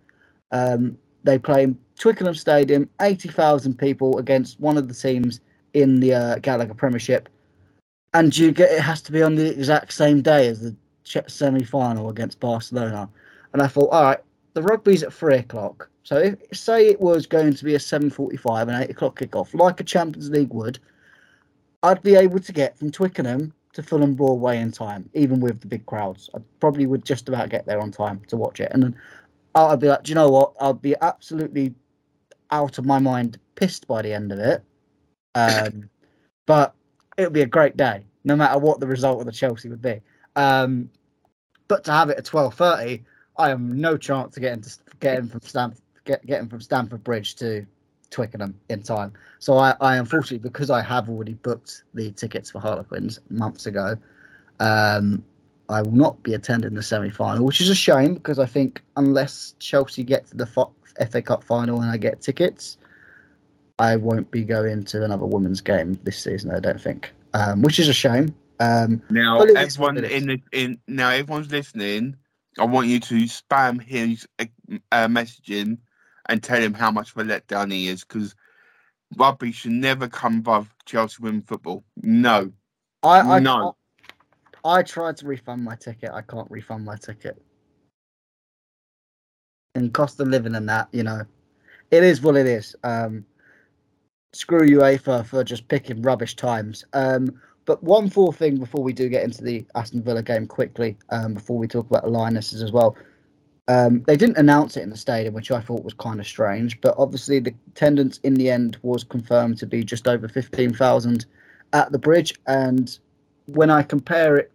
Um, they play in Twickenham Stadium, 80,000 people against one of the teams in the uh, Gallagher Premiership. And you get it has to be on the exact same day as the semi final against Barcelona. And I thought, all right, the rugby's at three o'clock. So if say it was going to be a seven forty-five and eight o'clock kickoff, like a Champions League would, I'd be able to get from Twickenham to Fulham Broadway in time, even with the big crowds. I probably would just about get there on time to watch it. And then I'd be like, do you know what? I'd be absolutely out of my mind, pissed by the end of it. Um, but it would be a great day, no matter what the result of the Chelsea would be. Um, but to have it at twelve thirty, I have no chance to get into getting from Stamford, get, getting from Stamford Bridge to Twickenham in time. So I, I unfortunately, because I have already booked the tickets for Harlequins months ago, um, I will not be attending the semi final, which is a shame because I think unless Chelsea get to the FA Cup final and I get tickets, I won't be going to another women's game this season. I don't think, um, which is a shame. Um, now everyone in the in now everyone's listening. I want you to spam his uh, messaging and tell him how much of a letdown he is because rugby should never come above Chelsea women football. No, I, I No. I, tried to refund my ticket. I can't refund my ticket. And cost of living and that, you know, it is what it is. Um, screw UEFA for just picking rubbish times. Um, but one full thing before we do get into the Aston Villa game quickly, um, before we talk about the Lionesses as well. Um, they didn't announce it in the stadium, which I thought was kind of strange. But obviously, the attendance in the end was confirmed to be just over 15,000 at the bridge. And when I compare it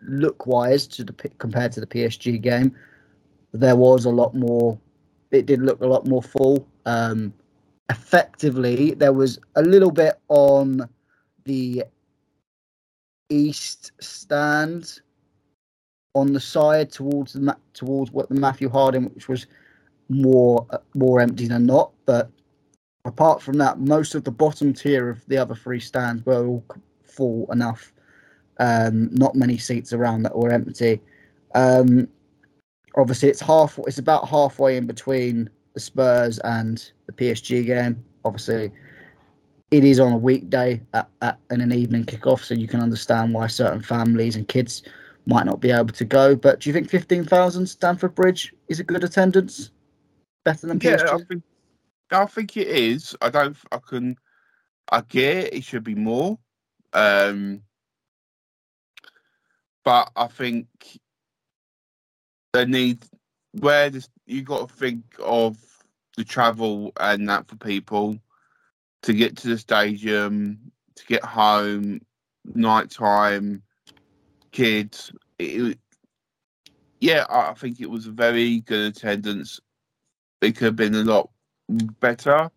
look wise to the compared to the PSG game, there was a lot more. It did look a lot more full. Um, effectively, there was a little bit on the east stand on the side towards the towards what the Matthew Harding, which was more uh, more empty than not. But apart from that, most of the bottom tier of the other three stands were all full enough. Um, not many seats around that were empty. Um, obviously, it's half. It's about halfway in between the Spurs and the PSG game. Obviously, it is on a weekday at, at and an evening kickoff, so you can understand why certain families and kids might not be able to go. But do you think fifteen thousand Stamford Bridge is a good attendance? Better than yeah, PSG? I think I think it is. I don't. I can. I get it, it should be more. Um, but I think they need where this, you got to think of the travel and that for people to get to the stadium, to get home, night time, kids. It, yeah, I think it was a very good attendance. It could have been a lot better,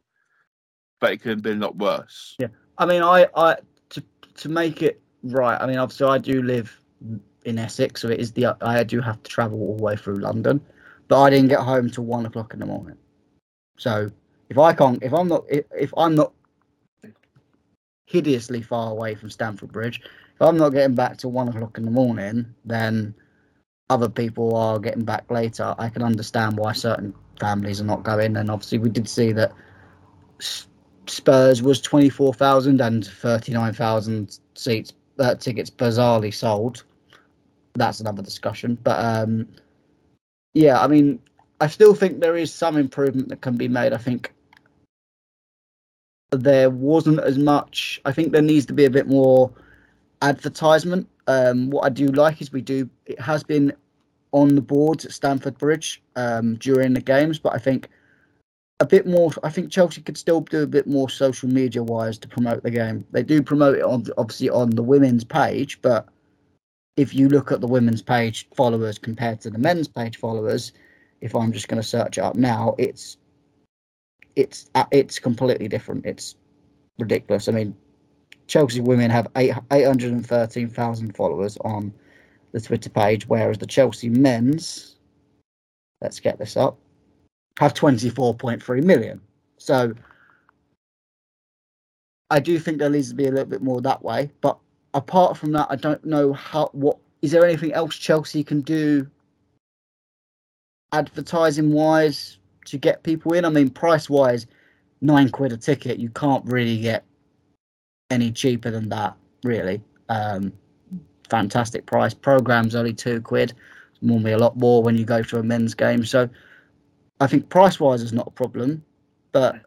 but it could have been a lot worse. Yeah, I mean, I, I to to make it right. I mean, obviously, I do live in Essex, so it is the I do have to travel all the way through London, but I didn't get home till one o'clock in the morning. So if I can't, if I'm not, if, if I'm not hideously far away from Stamford Bridge, if I'm not getting back till one o'clock in the morning, then other people are getting back later. I can understand why certain families are not going, and obviously, we did see that. Spurs was 24,000 and 39,000 seats uh, tickets bizarrely sold. That's another discussion. But um, yeah, I mean, I still think there is some improvement that can be made. I think there wasn't as much. I think there needs to be a bit more advertisement. Um, what I do like is we do, it has been on the boards at Stamford Bridge um, during the games, but I think a bit more. I think Chelsea could still do a bit more social media wise to promote the game. They do promote it on obviously on the women's page, but if you look at the women's page followers compared to the men's page followers, if I'm just going to search it up now, it's it's uh, it's completely different. It's ridiculous. I mean, Chelsea women have eight eight hundred and thirteen thousand followers on the Twitter page, whereas the Chelsea men's, let's get this up, have 24.3 million. So I do think there needs to be a little bit more that way. But apart from that, I don't know how. What is there anything else Chelsea can do, advertising wise, to get people in? I mean, price wise, nine quid a ticket. You can't really get any cheaper than that, really. Um, fantastic price. Program's only two quid. Normally a lot more when you go to a men's game. So I think price wise is not a problem. But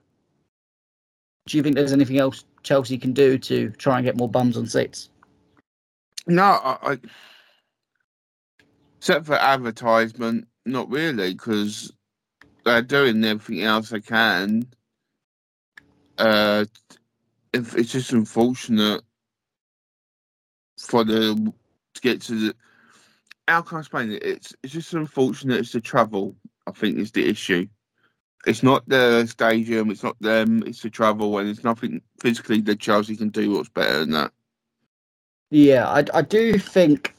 do you think there's anything else Chelsea can do to try and get more bums on seats? No, I, I except for advertisement, not really, because they're doing everything else they can. Uh, if it's just unfortunate for the to get to the. How can I explain it? It's it's just unfortunate. It's the travel. I think is the issue. It's not the stadium. It's not them. It's the travel, and it's nothing physically that Chelsea can do what's better than that. Yeah, I, I do think,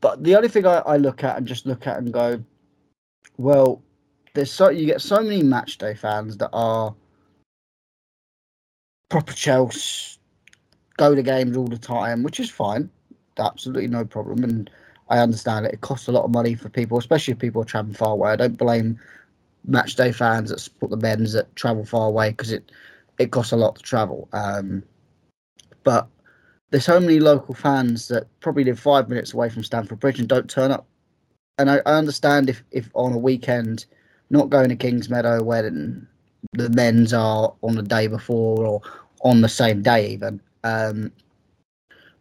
but the only thing I, I look at and just look at and go, well, there's so you get so many match day fans that are proper Chelsea, go to games all the time, which is fine, absolutely no problem, and I understand it. It costs a lot of money for people, especially if people are traveling far away. I don't blame match day fans that support the men's that travel far away because it it costs a lot to travel. Um, but there's so many local fans that probably live five minutes away from Stamford Bridge and don't turn up. And I, I understand if, if on a weekend, not going to Kingsmeadow when the men's are on the day before or on the same day even. Um,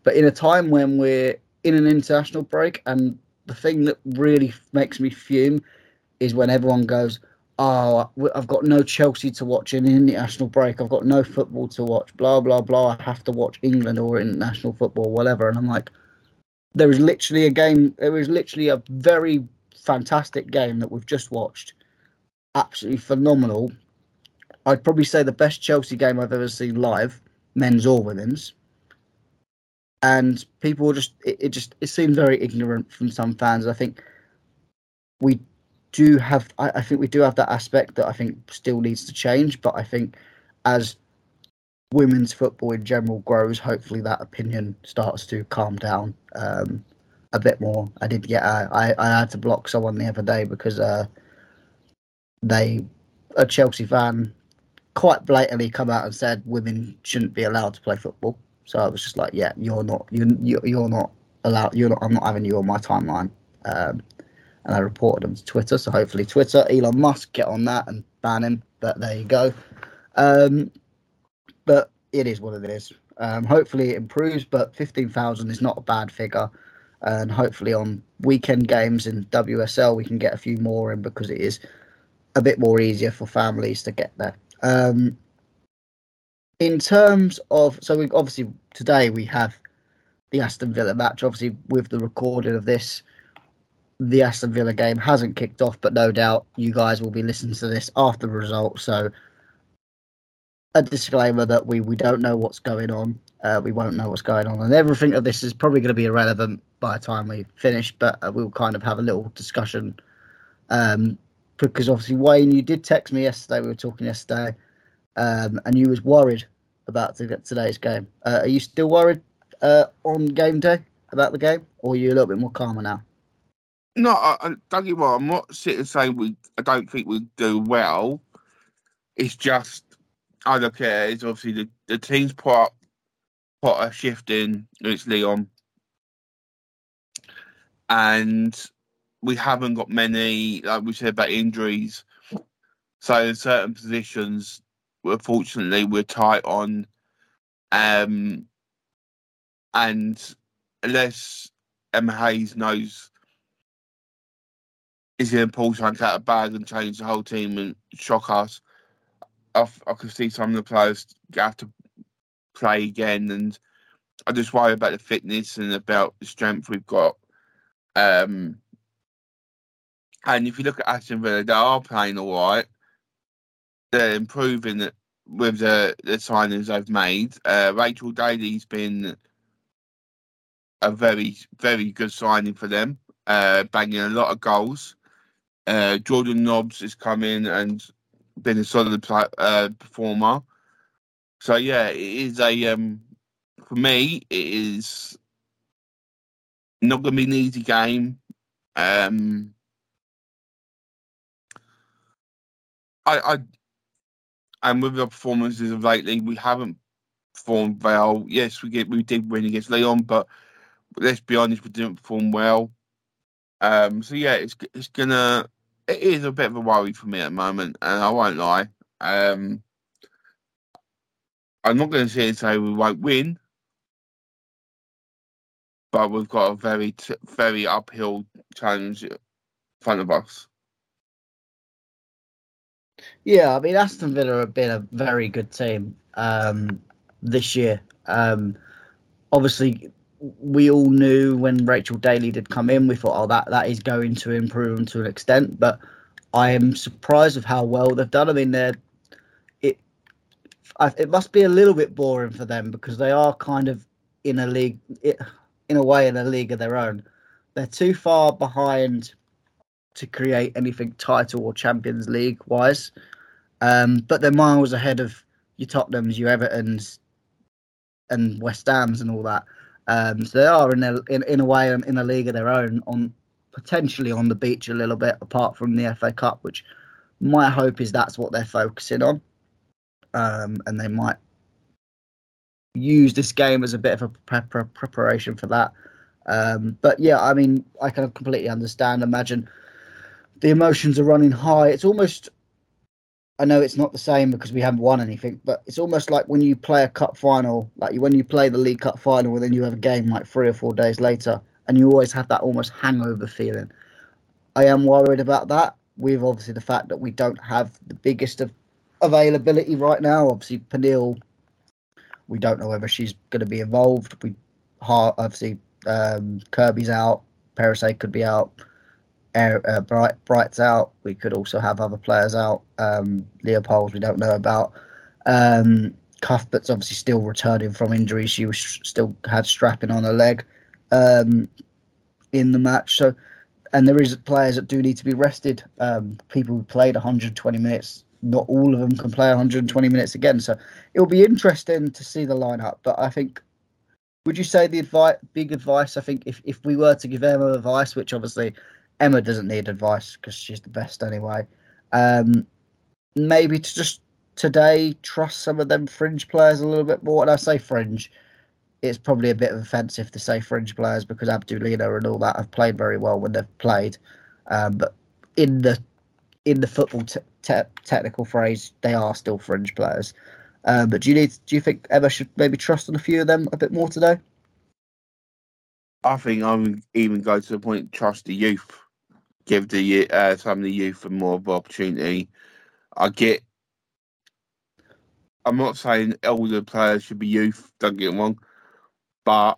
but in a time when we're in an international break, and the thing that really makes me fume is when everyone goes, oh, I've got no Chelsea to watch in the international break. I've got no football to watch. Blah blah blah. I have to watch England or international football, whatever. And I'm like, there is literally a game. There is literally a very fantastic game that we've just watched. Absolutely phenomenal. I'd probably say the best Chelsea game I've ever seen live, men's or women's. And people just it, it just it seemed very ignorant from some fans. I think we do have I, I, think we do have that aspect that I think still needs to change. But I think as women's football in general grows, hopefully that opinion starts to calm down um, a bit more. I did get uh, I I had to block someone the other day because uh, they a Chelsea fan quite blatantly come out and said women shouldn't be allowed to play football. So I was just like, yeah, you're not you're, you're not allowed. You're not. I'm not having you on my timeline. Um, and I reported him to Twitter. So hopefully, Twitter, Elon Musk, get on that and ban him. But there you go. Um, but it is what it is. Um, hopefully, it improves. But fifteen thousand is not a bad figure, and hopefully, on weekend games in WSL, we can get a few more in because it is a bit more easier for families to get there. Um, in terms of, so we obviously today we have the Aston Villa match. Obviously, with the recording of this, the Aston Villa game hasn't kicked off, but no doubt you guys will be listening to this after the result. So, a disclaimer that we, we don't know what's going on. Uh, we won't know what's going on, and everything of this is probably going to be irrelevant by the time we finish. But uh, we'll kind of have a little discussion. Um, because obviously, Wayne, you did text me yesterday. We were talking yesterday, um, and you was worried about today's game. Uh, are you still worried uh, on game day about the game, or are you a little bit more calmer now? No, I, I, don't get wrong. I'm not sitting saying we. I don't think we do well. It's just I don't care. It's obviously the, the team's put put a shift in. It's Lyon, and we haven't got many. Like we said about injuries, so in certain positions, unfortunately, we're tight on. Um, and unless Emma Hayes knows is going to pull something out of bag and change the whole team and shock us. I, I can see some of the players have to play again, and I just worry about the fitness and about the strength we've got. Um, and if you look at Aston Villa, they are playing all right. They're improving with the, the signings they've made. Uh, Rachel Daly's been a very, very good signing for them, uh, banging a lot of goals. Uh, Jordan Nobbs has come in and been a solid uh, performer. So yeah, it is a um, for me it is not going to be an easy game. Um, I, I and with the performances of lately, we haven't performed well. Yes, we get we did win against Lyon, but let's be honest, we didn't perform well. Um, so yeah, it's it's gonna it is a bit of a worry for me at the moment, and I won't lie. Um, I'm not going to say say we won't win, but we've got a very very uphill challenge in front of us. Yeah, I mean Aston Villa have been a very good team um, this year. Um, obviously, we all knew when Rachel Daly did come in, we thought, oh, that that is going to improve to an extent. But I am surprised of how well they've done. I mean, they're it. it must be a little bit boring for them because they are kind of in a league, in a way, in a league of their own. They're too far behind to create anything title or Champions League wise, um, but they're miles ahead of your Tottenhams, your Everton's, and West Ham's and all that. Um, so they are in a in, in a way in a league of their own, on potentially on the beach a little bit, apart from the FA Cup, which my hope is that's what they're focusing on, um, and they might use this game as a bit of a pre- pre- preparation for that. Um, but yeah, I mean, I can completely understand. Imagine the emotions are running high. It's almost, I know it's not the same because we haven't won anything, but it's almost like when you play a cup final, like when you play the League Cup final, and then you have a game like three or four days later, and you always have that almost hangover feeling. I am worried about that. With obviously the fact that we don't have the biggest of availability right now. Obviously, Pernille, we don't know whether she's going to be involved. We obviously um, Kirby's out, Perisset could be out, uh, Bright Bright's out. We could also have other players out. Um, Leupolz we don't know about. Um, Cuthbert's obviously still returning from injury. She was still had strapping on her leg um, in the match. So, and there is players that do need to be rested. Um, people who played 120 minutes, not all of them can play 120 minutes again. So it'll be interesting to see the lineup. But I think would you say the advice, big advice? I think if, if we were to give Emma advice, which obviously Emma doesn't need advice because she's the best anyway, um, maybe to just today trust some of them fringe players a little bit more. And I say fringe, it's probably a bit of offensive to say fringe players because Abdulina and all that have played very well when they've played, um, but in the in the football te- te- technical phrase, they are still fringe players. Um, but do you need? Do you think Emma should maybe trust on a few of them a bit more today? I think I'm even go to the point trust the youth, give the uh, some of the youth a more of an opportunity. I get. I'm not saying older players should be youth. Don't get me wrong, but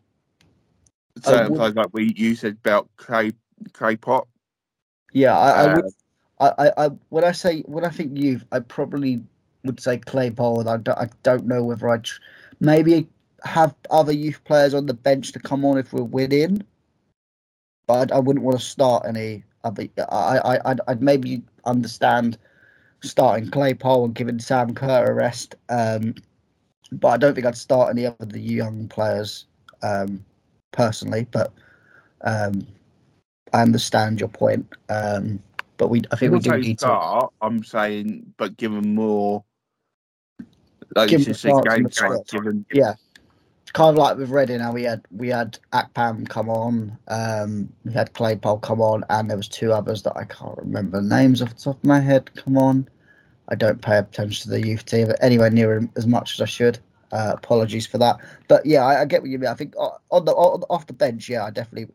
certain would, players like we you said about Clay Clay Pot. Yeah, I, uh, I would. I, I, when I say when I think youth, I probably would say Claypole. I don't, I don't know whether I'd tr- maybe have other youth players on the bench to come on if we're winning. But I, I wouldn't want to start any. I, I, I'd, I'd maybe understand starting Claypole and giving Sam Kerr a rest. Um, but I don't think I'd start any of the young players um, personally. But um, I understand your point. Um, but we, I think we do need start, to. I'm saying, but give them more like give just a game given. Yeah, it's kind of like with Reading. Now we had we had Akpan come on, um, we had Claypole come on, and there was two others that I can't remember the names off the top of my head. Come on, I don't pay attention to the youth team anywhere near as much as I should. Uh, apologies for that, but yeah, I, I, get what you mean. I think on the on, off the bench, yeah, I definitely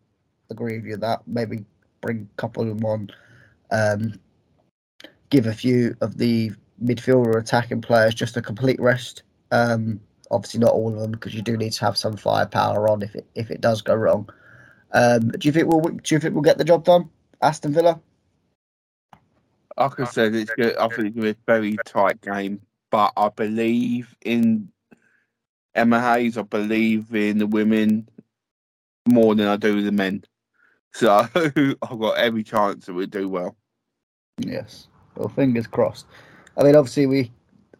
agree with you that maybe bring a couple of them on, um, give a few of the midfielder attacking players just a complete rest. Um, obviously, not all of them because you do need to have some firepower on if it if it does go wrong. Um, do you think we'll do you think we'll get the job done, Aston Villa? Like I said, it's good. I think it's going to be a very tight game, but I believe in Emma Hayes. I believe in the women more than I do the men. So I've got every chance that we do well. Yes. Well, fingers crossed. I mean, obviously, we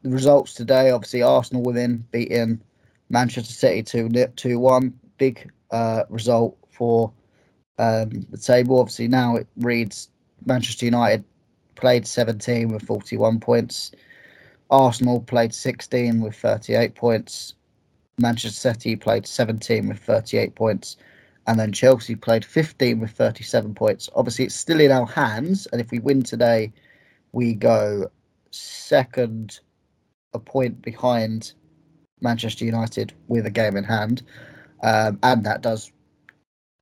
the results today. Obviously, Arsenal within beating Manchester City 2-1 Big uh, result for um, the table. Obviously, now it reads Manchester United played 17 with 41 points. Arsenal played 16 with 38 points. Manchester City played 17 with 38 points. And then Chelsea played 15 with 37 points. Obviously, it's still in our hands. And if we win today, we go second, a point behind Manchester United with a game in hand, um, and that does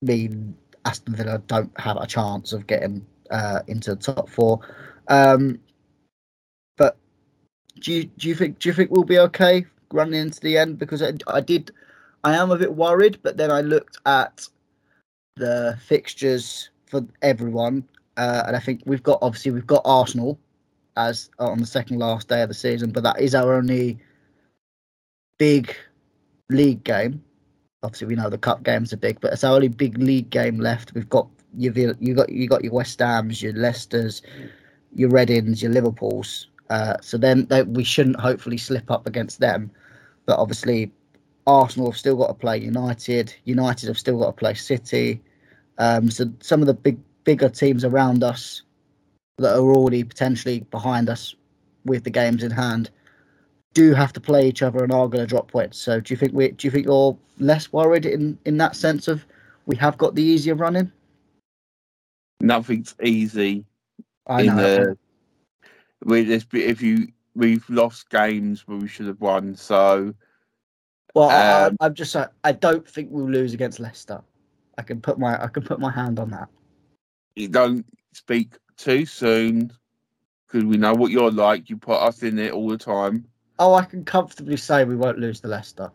mean Aston Villa don't have a chance of getting uh, into the top four. Um, but do you do you think do you think we'll be okay running into the end? Because I, I did, I am a bit worried, but then I looked at the fixtures for everyone, uh, and I think we've got obviously we've got Arsenal as on the second last day of the season, but that is our only big league game. Obviously, we know the cup games are big, but it's our only big league game left. We've got you you got you got your West Ham's, your Leicester's, your Readings, your Liverpool's. Uh, so then they, we shouldn't hopefully slip up against them. But obviously, Arsenal have still got to play United. United have still got to play City. Um, so some of the big bigger teams around us that are already potentially behind us with the games in hand do have to play each other and are going to drop points. So do you think we do you think you're less worried in in that sense of we have got the easier running? Nothing's easy I know. the. we if you we've lost games where we should have won. So Well, I, Um, I, I'm just saying, I don't think we'll lose against Leicester. I can put my I can put my hand on that. you don't speak too soon because we know what you're like. You put us in it all the time. Oh, I can comfortably say we won't lose to Leicester.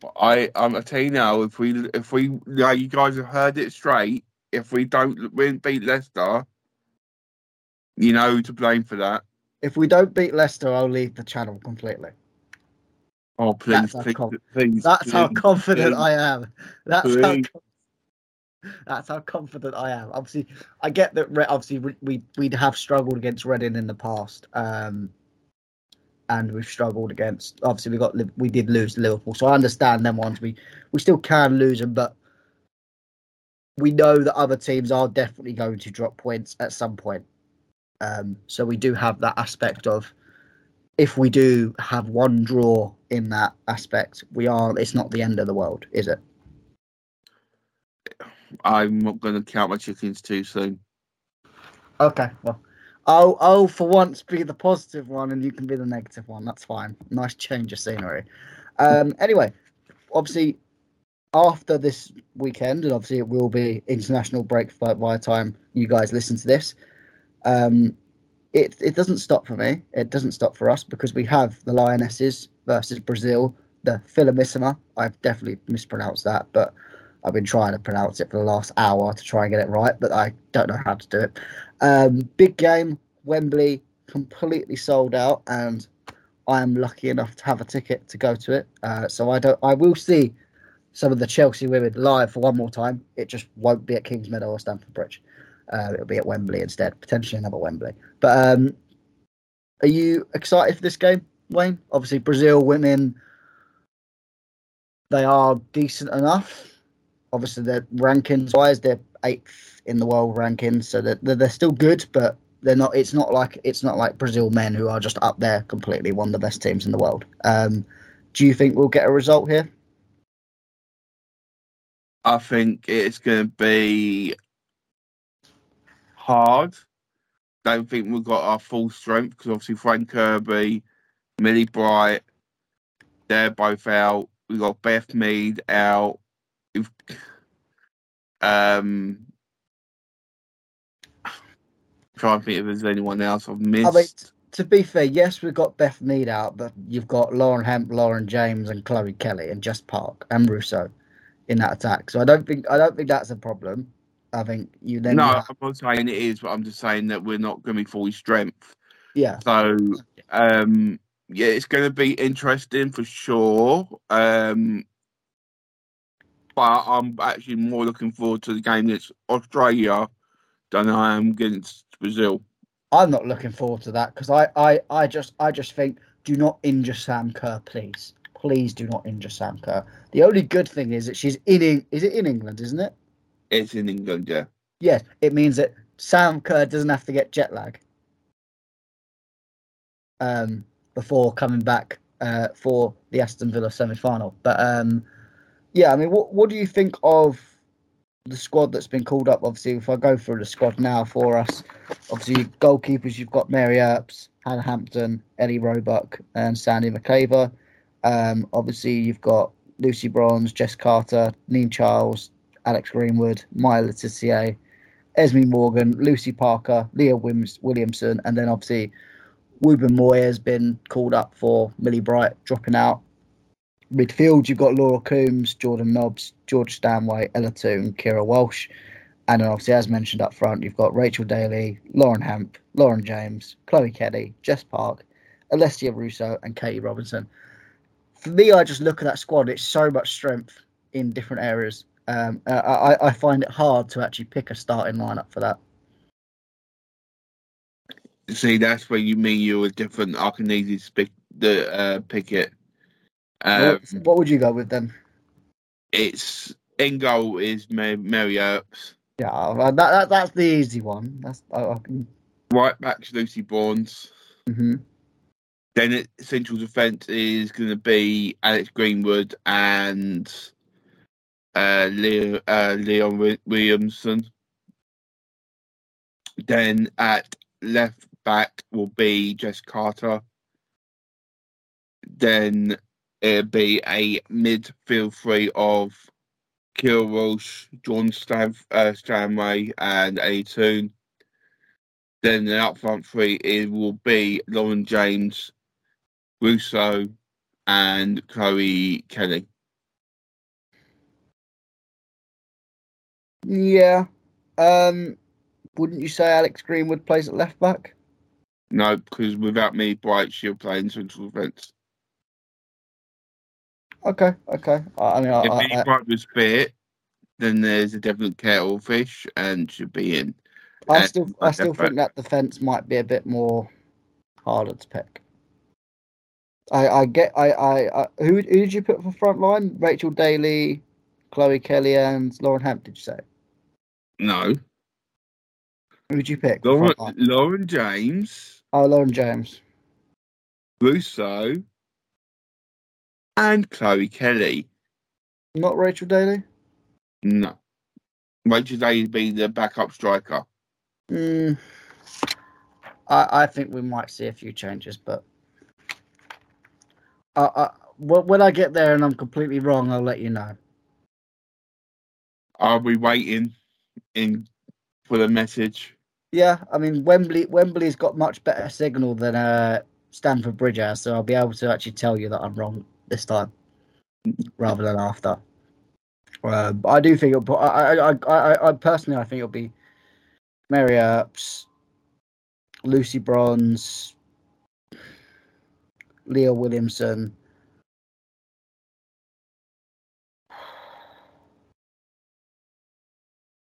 But I I'm I tell you now, if we if we now you guys have heard it straight. If we don't win, beat Leicester, you know who to blame for that. If we don't beat Leicester, I'll leave the channel completely. Oh please, That's how please, com- please. That's how confident please. I am. That's how. Please. That's how confident I am. Obviously, I get that. Obviously, we we we have struggled against Reading in the past, um, and we've struggled against. Obviously, we got we did lose to Liverpool, so I understand them ones. We we still can lose them, but we know that other teams are definitely going to drop points at some point. Um, so we do have that aspect of if we do have one draw in that aspect, we are. It's not the end of the world, is it? I'm not going to count my chickens too soon. Okay, well, I'll I'll for once be the positive one, and you can be the negative one. That's fine. Nice change of scenery. Um, anyway, obviously, after this weekend, and obviously it will be international break by, by the time you guys listen to this. Um, it it doesn't stop for me. It doesn't stop for us because we have the Lionesses versus Brazil, the Filomissima. I've definitely mispronounced that, but I've been trying to pronounce it for the last hour to try and get it right, but I don't know how to do it. Um, big game, Wembley, completely sold out, and I am lucky enough to have a ticket to go to it. Uh, so I don't. I will see some of the Chelsea women live for one more time. It just won't be at Kings Meadow or Stamford Bridge. Uh, it'll be at Wembley instead, potentially another Wembley. But um, are you excited for this game, Wayne? Obviously, Brazil women. They are decent enough. Obviously, their rankings wise, they're eighth in the world rankings, so they're, they're, still good, but they're not. It's not like it's not like Brazil men who are just up there completely, one of the best teams in the world. Um, do you think we'll get a result here? I think it's going to be hard. Don't think we've got our full strength because obviously Fran Kirby, Millie Bright, they're both out. We've got Beth Mead out. Um, trying to think if there's anyone else I've missed. I mean, t- to be fair, yes, we've got Beth Mead out, but you've got Lauren Hemp, Lauren James, and Chloe Kelly, and Jess Park and Russo in that attack. So I don't think I don't think that's a problem. I think you then no, you I'm not saying it is, but I'm just saying that we're not going to be fully strength. yeah, So, um, yeah, it's going to be interesting for sure. Um, but I'm actually more looking forward to the game against Australia than I am against Brazil. I'm not looking forward to that because I, I, I just I just think do not injure Sam Kerr, please, please do not injure Sam Kerr. The only good thing is that she's in is it in England, isn't it? It's in England, yeah. Yes, it means that Sam Kerr doesn't have to get jet lag um, before coming back uh, for the Aston Villa semi final. But um, yeah, I mean, what what do you think of the squad that's been called up? Obviously, if I go through the squad now for us, obviously goalkeepers you've got Mary Earps, Hannah Hampton, Ellie Roebuck, and Sandy MacIver. Um, obviously, you've got Lucy Bronze, Jess Carter, Niamh Charles, Alex Greenwood, Maya Le Tissier, Esme Morgan, Lucy Parker, Leah Wims- Williamson, and then obviously Wubben-Moy has been called up for Millie Bright dropping out. Midfield, you've got Laura Coombs, Jordan Nobbs, George Stanway, Ella Toone, Keira Walsh. And then obviously, as mentioned up front, you've got Rachel Daly, Lauren Hemp, Lauren James, Chloe Kelly, Jess Park, Alessia Russo, and Katie Robinson. For me, I just look at that squad, it's so much strength in different areas. Um, uh, I, I find it hard to actually pick a starting lineup for that. See, that's where you mean you were different. I can easily pick the uh, pick it. Um, what, would you go with then? it's in goal is Ma- Mary Earps. Yeah, that, that that's the easy one. That's I, I can. Right back to Lucy Bronze. mhm. Then it, central defence is going to be Alex Greenwood and uh, Leo, uh, Leon Williamson. Then at left back will be Jess Carter. Then it'll be a midfield three of Walsh, John Stav, uh, Stanway, and A Toone. Then the up front three it will be Lauren James, Russo, and Chloe Kelly. Yeah. Um, wouldn't you say Alex Greenwood plays at left back? No, because without me, Bright, she'll play in central defence. Okay, okay. I, I mean, I, If I, Bright was fit, then there's a definite kettlefish and should be in. I still, I still think that defense might be a bit more harder to pick. I, I get, I, I, I who, who did you put for front line? Rachel Daly, Chloe Kelly, and Lauren Hemp. Did you say? No, Who did you pick? Lauren. Lauren James, Oh, Lauren James. Russo, and Chloe Kelly. Not Rachel Daly. No. Rachel Day be the backup striker. Mm, I, I think we might see a few changes, but I, I, when I get there and I'm completely wrong, I'll let you know. Are we waiting in for the message? Yeah, I mean Wembley. Wembley's got much better signal than uh, Stamford Bridge has, so I'll be able to actually tell you that I'm wrong this time, rather than after. Uh, but I do think it'll. I, I, I, I, personally, I think it'll be Mary Earps, Lucy Bronze, Leah Williamson.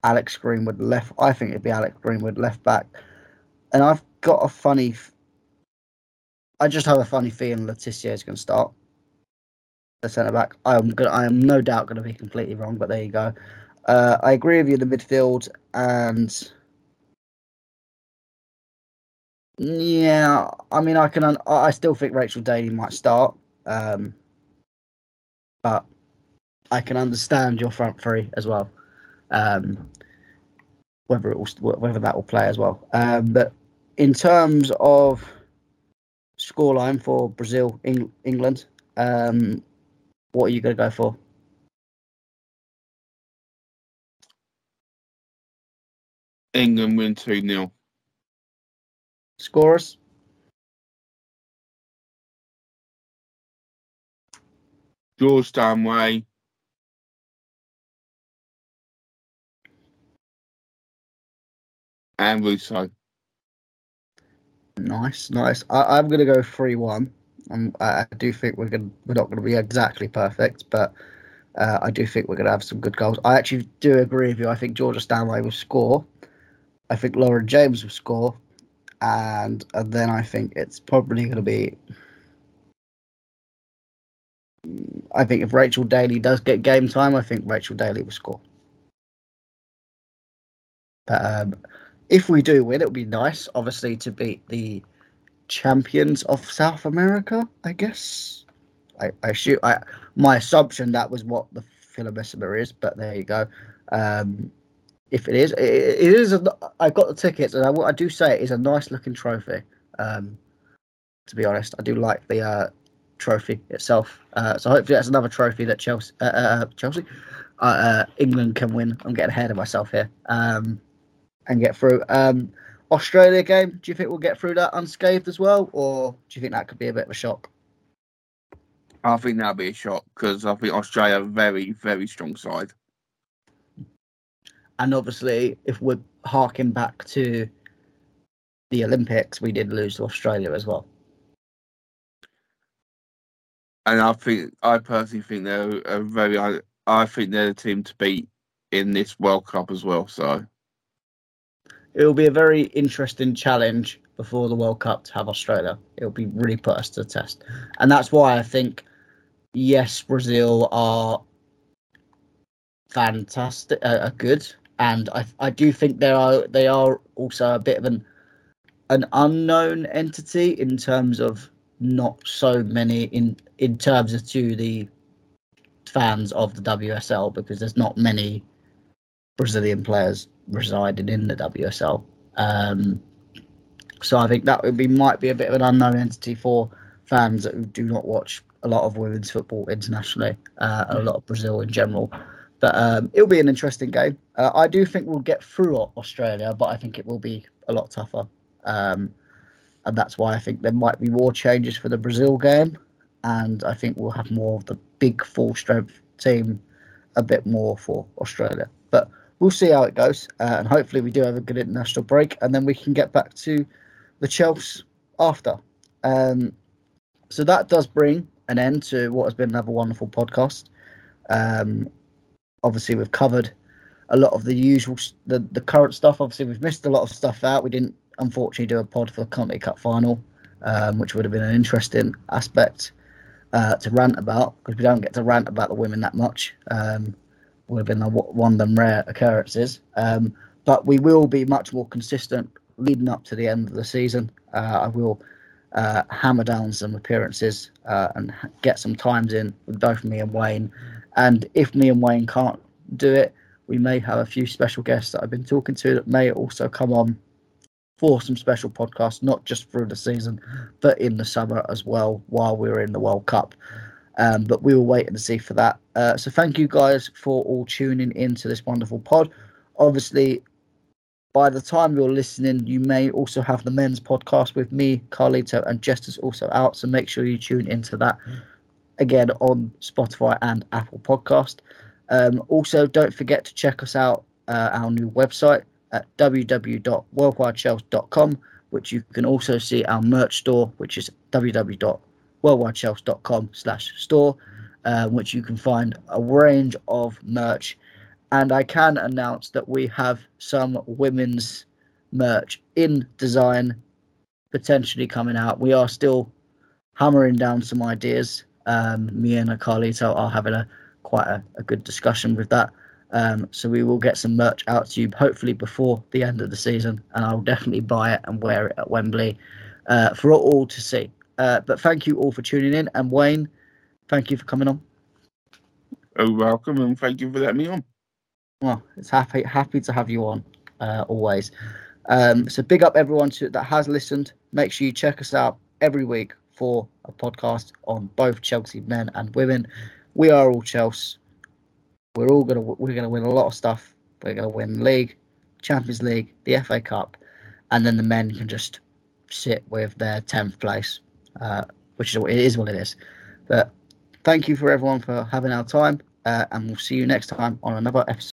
Alex Greenwood left. I think it'd be Alex Greenwood left back, and I've got a funny. I just have a funny feeling Le Tissier is going to start the centre back. I'm. I am no doubt going to be completely wrong, but there you go. Uh, I agree with you in the midfield, and yeah, I mean, I can. I still think Rachel Daly might start, um, but I can understand your front three as well. Um, whether it will, whether that will play as well. Um, but in terms of scoreline for Brazil, Eng- England, um, what are you going to go for? England win 2 0. Scorers? George Stanway, and Russo. Nice, nice. I, I'm going to go three one. I, do think we're going we're not going to be exactly perfect, but uh, I do think we're going to have some good goals. I actually do agree with you. I think Georgia Stanway will score. I think Lauren James will score, and, and then I think it's probably going to be. I think if Rachel Daly does get game time, I think Rachel Daly will score. But um, if we do win, it would be nice, obviously, to beat the champions of South America. I guess. I, I shoot. I my assumption that was what the Philomissima is, but there you go. Um, if it is, it, it is. A, I got the tickets, and I, I do say it is a nice looking trophy. Um, to be honest, I do like the uh, trophy itself. Uh, so hopefully that's another trophy that Chelsea, uh, uh, Chelsea, uh, uh, England can win. I'm getting ahead of myself here. Um, and get through. Um, Australia game. Do you think we'll get through that unscathed as well, or do you think that could be a bit of a shock? I think that'll be a shock because I think Australia are a very, very strong side. And obviously, if we're harking back to the Olympics, we did lose to Australia as well. And I think, I personally think they're a very, I, I think they're the team to beat in this World Cup as well. So It will be a very interesting challenge before the World Cup to have Australia. It will be really put us to the test, and that's why I think yes, Brazil are fantastic, uh, are good, and I I do think they are they are also a bit of an an unknown entity in terms of not so many in in terms of to the fans of the WSL because there's not many Brazilian players residing in the WSL. Um, so I think that would be might be a bit of an unknown entity for fans that do not watch a lot of women's football internationally, uh, a lot of Brazil in general. But um, it'll be an interesting game. Uh, I do think we'll get through Australia, but I think it will be a lot tougher. Um, and that's why I think there might be more changes for the Brazil game. And I think we'll have more of the big full strength team a bit more for Australia. But we'll see how it goes. Uh, and hopefully, we do have a good international break. And then we can get back to the Chelsea after. Um, so that does bring an end to what has been another wonderful podcast. Um, obviously, we've covered a lot of the usual, the, the current stuff. Obviously, we've missed a lot of stuff out. We didn't, unfortunately, do a pod for the Conti Cup final, um, which would have been an interesting aspect uh, to rant about because we don't get to rant about the women that much. Um, would have been a, one of them rare occurrences. Um, but we will be much more consistent leading up to the end of the season. Uh, I will uh, hammer down some appearances uh, and get some times in with both me and Wayne. And if me and Wayne can't do it, we may have a few special guests that I've been talking to that may also come on for some special podcasts, not just through the season, but in the summer as well while we're in the World Cup. Um, but we will wait and see for that. Uh, so thank you guys for all tuning into this wonderful pod. Obviously, by the time you're listening, you may also have the men's podcast with me, Carlito, and Jester's also out. So make sure you tune into that again on Spotify and Apple Podcast. Um, also, don't forget to check us out uh, our new website at www.worldwidechelsea.com, which you can also see our merch store, which is www.worldwidechelsea.com slash store, uh, which you can find a range of merch and I can announce that we have some women's merch in design potentially coming out. We are still hammering down some ideas. Um, me and Carlito are having a quite a, a good discussion with that. Um, so we will get some merch out to you hopefully before the end of the season, and I'll definitely buy it and wear it at Wembley uh, for all to see. Uh, but thank you all for tuning in, and Wayne, thank you for coming on. Oh, welcome, and thank you for letting me on. Well, it's happy happy to have you on uh, always. Um, so big up everyone to, that has listened. Make sure you check us out every week for a podcast on both Chelsea men and women. We are all Chelsea. We're all gonna we're gonna win a lot of stuff. We're gonna win league, Champions League, the FA Cup, and then the men can just sit with their tenth place, uh, which is what it is what it is. But thank you for everyone for having our time, uh, and we'll see you next time on another episode.